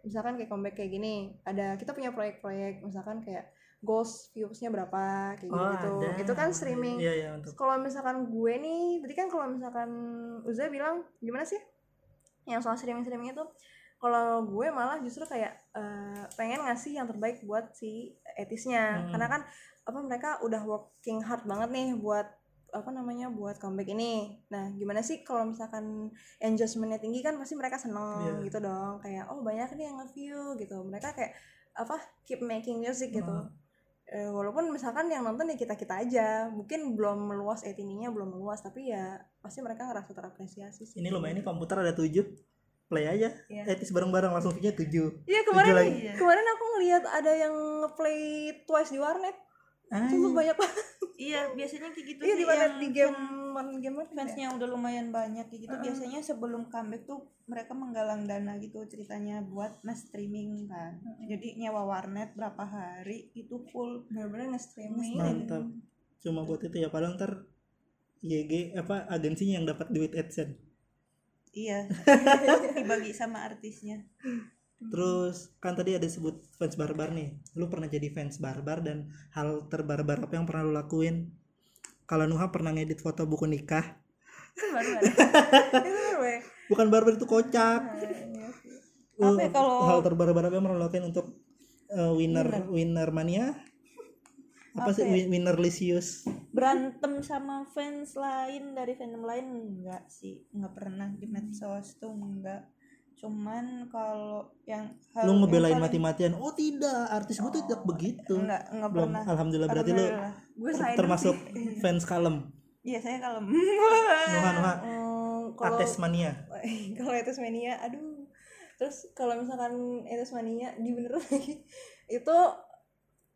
[SPEAKER 2] misalkan kayak comeback kayak gini ada kita punya proyek-proyek misalkan kayak goals viewsnya berapa kayak
[SPEAKER 1] oh
[SPEAKER 2] gitu
[SPEAKER 1] ada.
[SPEAKER 2] Itu kan streaming.
[SPEAKER 1] Iya iya untuk
[SPEAKER 2] kalau misalkan gue nih tadi kan kalau misalkan Uza bilang gimana sih yang soal streaming streaming itu? Kalau gue malah justru kayak eh, pengen ngasih yang terbaik buat si etisnya
[SPEAKER 1] Hmm.
[SPEAKER 2] karena kan apa mereka udah working hard banget nih buat apa namanya buat comeback ini. Nah gimana sih kalau misalkan engagementnya tinggi kan pasti mereka seneng
[SPEAKER 1] Iya.
[SPEAKER 2] gitu dong. Kayak oh banyak nih yang nge-view gitu. Mereka kayak apa keep making music gitu. Eh, walaupun misalkan yang nonton ya kita kita aja. Mungkin belum meluas etininya belum meluas tapi ya pasti mereka ngerasa terapresiasi sih.
[SPEAKER 1] Ini lumayan nih komputer ada tujuh. Play aja.
[SPEAKER 2] Iya.
[SPEAKER 1] etis bareng-bareng langsung punya tujuh.
[SPEAKER 2] Iya kemarin kemarin aku ngeliat ada yang ngeplay twice di warnet Itu banyak banget.
[SPEAKER 3] Iya biasanya kayak gitu
[SPEAKER 2] iya
[SPEAKER 3] sih yang
[SPEAKER 2] di game
[SPEAKER 3] fan-
[SPEAKER 2] game apa ya?
[SPEAKER 3] fansnya udah lumayan banyak kayak gitu.
[SPEAKER 2] Heeh.
[SPEAKER 3] biasanya sebelum comeback tuh mereka menggalang dana gitu ceritanya buat mas streaming kan jadi nyewa warnet berapa hari itu full.
[SPEAKER 2] Bener-bener nge-streaming.
[SPEAKER 1] Mantap. cuma buat itu ya padahal ntar YG apa agensinya yang dapat duit AdSense.
[SPEAKER 3] Iya. Dibagi sama artisnya
[SPEAKER 1] Terus kan tadi ada sebut fans barbar nih. Lu pernah jadi fans barbar dan hal terbarbar apa yang pernah lu lakuin? Kalau Nuha pernah ngedit foto buku nikah.
[SPEAKER 2] ya
[SPEAKER 1] Bukan barbar itu kocak.
[SPEAKER 2] Nah,
[SPEAKER 3] ya kalau-
[SPEAKER 1] hal terbarbar apa yang pernah lu lakuin untuk uh, winner winner mania? Apa,
[SPEAKER 3] Apa
[SPEAKER 1] sih
[SPEAKER 3] ya?
[SPEAKER 1] win- winner lisius?
[SPEAKER 3] berantem sama fans lain dari fandom lain enggak sih nggak pernah di medsos tuh enggak cuman kalau yang hal
[SPEAKER 1] Lu ngebelain
[SPEAKER 3] paling-
[SPEAKER 1] mati-matian. Oh tidak, artis gue tuh tidak begitu.
[SPEAKER 3] enggak enggak
[SPEAKER 1] Belum.
[SPEAKER 3] pernah
[SPEAKER 1] Alhamdulillah berarti lu
[SPEAKER 2] gue
[SPEAKER 1] ter- termasuk
[SPEAKER 2] sih.
[SPEAKER 1] fans kalem.
[SPEAKER 3] iya saya kalau
[SPEAKER 1] Nuha Nuha
[SPEAKER 2] Hmm, kalau
[SPEAKER 1] Ates mania.
[SPEAKER 2] kalau itu mania aduh terus kalau misalkan itu mania di beneran lagi itu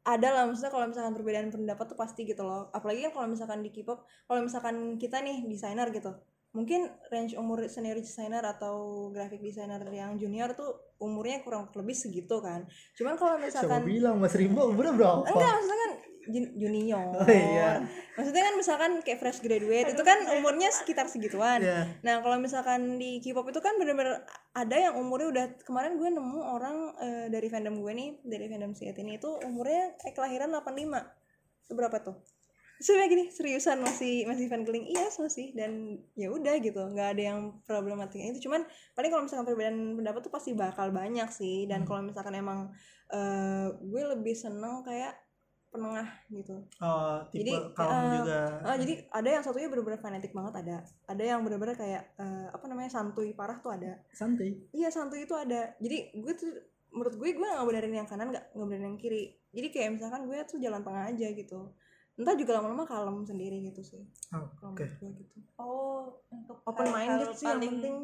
[SPEAKER 2] ada lah maksudnya kalau misalkan perbedaan pendapat tuh pasti gitu loh apalagi kan kalau misalkan di K-pop kalau misalkan kita nih desainer gitu mungkin range umur senior designer atau graphic designer yang junior tuh umurnya kurang lebih segitu kan cuman kalau
[SPEAKER 1] Siapa
[SPEAKER 2] misalkan
[SPEAKER 1] bilang Mas Rimbo umurnya berapa?
[SPEAKER 2] enggak maksudnya kan jun- junior
[SPEAKER 1] Oh, iya.
[SPEAKER 2] maksudnya kan misalkan kayak fresh graduate itu kan umurnya sekitar segituan
[SPEAKER 1] Iya.
[SPEAKER 2] Nah kalau misalkan di K-pop itu kan bener-bener ada yang umurnya udah kemarin gue nemu orang eh, dari fandom gue nih dari fandom si ini itu umurnya eh, kelahiran 85 seberapa tuh? Sebenarnya gini seriusan masih masih fan keling iya masih dan ya udah gitu nggak ada yang problematiknya itu cuman paling kalau misalkan perbedaan pendapat tuh pasti bakal banyak sih dan kalau misalkan emang eh, gue lebih seneng kayak penengah gitu
[SPEAKER 1] Oh, tipe
[SPEAKER 2] Jadi,
[SPEAKER 1] kalem
[SPEAKER 2] eh,
[SPEAKER 1] juga.
[SPEAKER 2] Ah, jadi ada yang satunya bener-bener fanatik banget ada. Ada yang bener-bener kayak eh, apa namanya santuy parah tuh ada.
[SPEAKER 1] Santai.
[SPEAKER 2] Iya santuy itu ada. Jadi gue tuh menurut gue gue nggak benerin yang kanan nggak nggak benerin yang kiri. Jadi kayak misalkan gue tuh jalan tengah aja gitu. Entah juga lama-lama kalem sendiri gitu sih.
[SPEAKER 1] Oh,
[SPEAKER 2] Kalau
[SPEAKER 1] Oke.
[SPEAKER 2] gue gitu.
[SPEAKER 3] oh untuk
[SPEAKER 2] Open minded sih yang
[SPEAKER 3] paling
[SPEAKER 2] penting.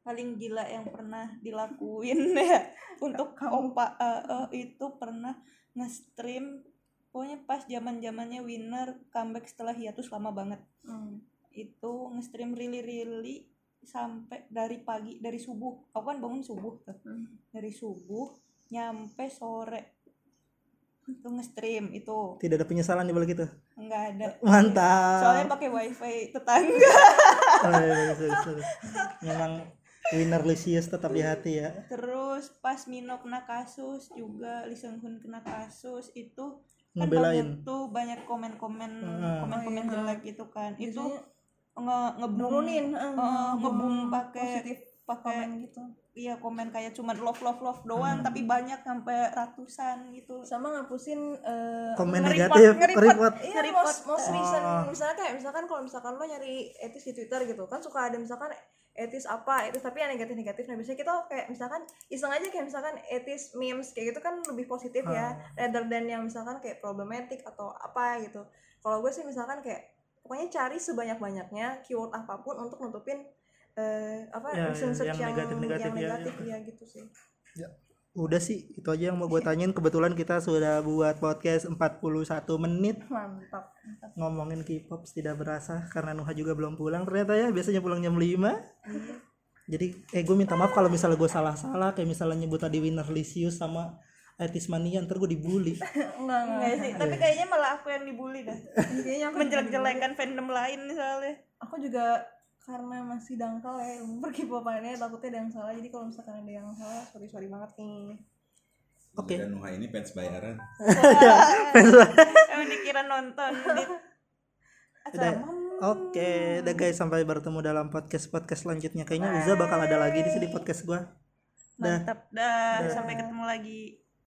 [SPEAKER 3] paling gila yang pernah dilakuin ya untuk opa eh, eh, itu pernah nge-stream pokoknya pas zaman zamannya winner comeback setelah hiatus lama banget
[SPEAKER 2] Hmm.
[SPEAKER 3] itu nge-stream really really sampai dari pagi dari subuh aku kan bangun subuh tuh
[SPEAKER 2] Hmm.
[SPEAKER 3] dari subuh nyampe sore itu nge-stream itu.
[SPEAKER 1] Tidak ada penyesalan di balik itu?
[SPEAKER 3] Nggak ada.
[SPEAKER 1] Mantap.
[SPEAKER 3] Soalnya pakai wifi tetangga.
[SPEAKER 1] Oh, iya, bagus, bagus, bagus. memang winner Lucius tetap di hati ya.
[SPEAKER 3] Terus pas Mino kena kasus juga Lee Seung Hun kena kasus itu kan
[SPEAKER 1] Ngebelain.
[SPEAKER 3] banyak tuh banyak komen-komen
[SPEAKER 1] Ah.
[SPEAKER 3] komen-komen
[SPEAKER 2] Oh, iya.
[SPEAKER 3] jelek gitu kan. Itu nge ngebum
[SPEAKER 2] eh,
[SPEAKER 3] eh, ngebum pakai
[SPEAKER 2] positif
[SPEAKER 3] pakai
[SPEAKER 2] komen gitu.
[SPEAKER 3] iya komen kayak cuman love love love doang
[SPEAKER 1] Hmm.
[SPEAKER 3] tapi banyak sampai ratusan gitu.
[SPEAKER 2] Sama ngapusin eh,
[SPEAKER 1] komen negatif report
[SPEAKER 2] Iya, most, most recent.
[SPEAKER 1] Oh.
[SPEAKER 2] misalnya kayak misalkan kalau misalkan lo nyari etis di Twitter gitu kan suka ada misalkan etis apa etis tapi yang negatif negatif. Nah biasanya kita kayak misalkan iseng aja kayak misalkan etis memes kayak gitu kan lebih positif ya rather than yang misalkan kayak problematic atau apa gitu. Kalau gue sih misalkan kayak pokoknya cari sebanyak banyaknya keyword apa pun untuk nutupin eh, apa
[SPEAKER 1] Ya, yang
[SPEAKER 2] yang,
[SPEAKER 1] negatif-negatif
[SPEAKER 2] yang
[SPEAKER 1] ya,
[SPEAKER 2] negatif
[SPEAKER 1] ya.
[SPEAKER 2] ya gitu sih.
[SPEAKER 1] Udah sih itu aja yang mau gue tanyain. Kebetulan kita sudah buat podcast 41 menit.
[SPEAKER 2] Mantap
[SPEAKER 1] ngomongin K-pop tidak berasa karena Nuha juga belum pulang ternyata ya. Biasanya pulang jam 5 jadi eh gue minta maaf kalau misalnya gue salah-salah kayak misalnya nyebut tadi winner Lisius sama Etis Mania ntar gue dibully.
[SPEAKER 2] Enggak
[SPEAKER 3] Enggak sih. tapi kayaknya malah aku yang dibully dah.
[SPEAKER 2] Aku
[SPEAKER 3] menjelek-jelekan fandom lain soalnya.
[SPEAKER 2] Aku juga karena masih dangkal ya ilmu perkipopannya takutnya ada yang salah jadi kalau misalkan ada yang salah sorry sorry banget nih
[SPEAKER 1] Oke.
[SPEAKER 4] Dan Nuha ini fans bayaran.
[SPEAKER 3] emang dikira nonton di
[SPEAKER 1] Udah. Oke, udah guys sampai bertemu dalam podcast podcast selanjutnya. Kayaknya Uza bakal ada lagi di sini podcast gua. Dah.
[SPEAKER 3] mantap dah sampai ketemu lagi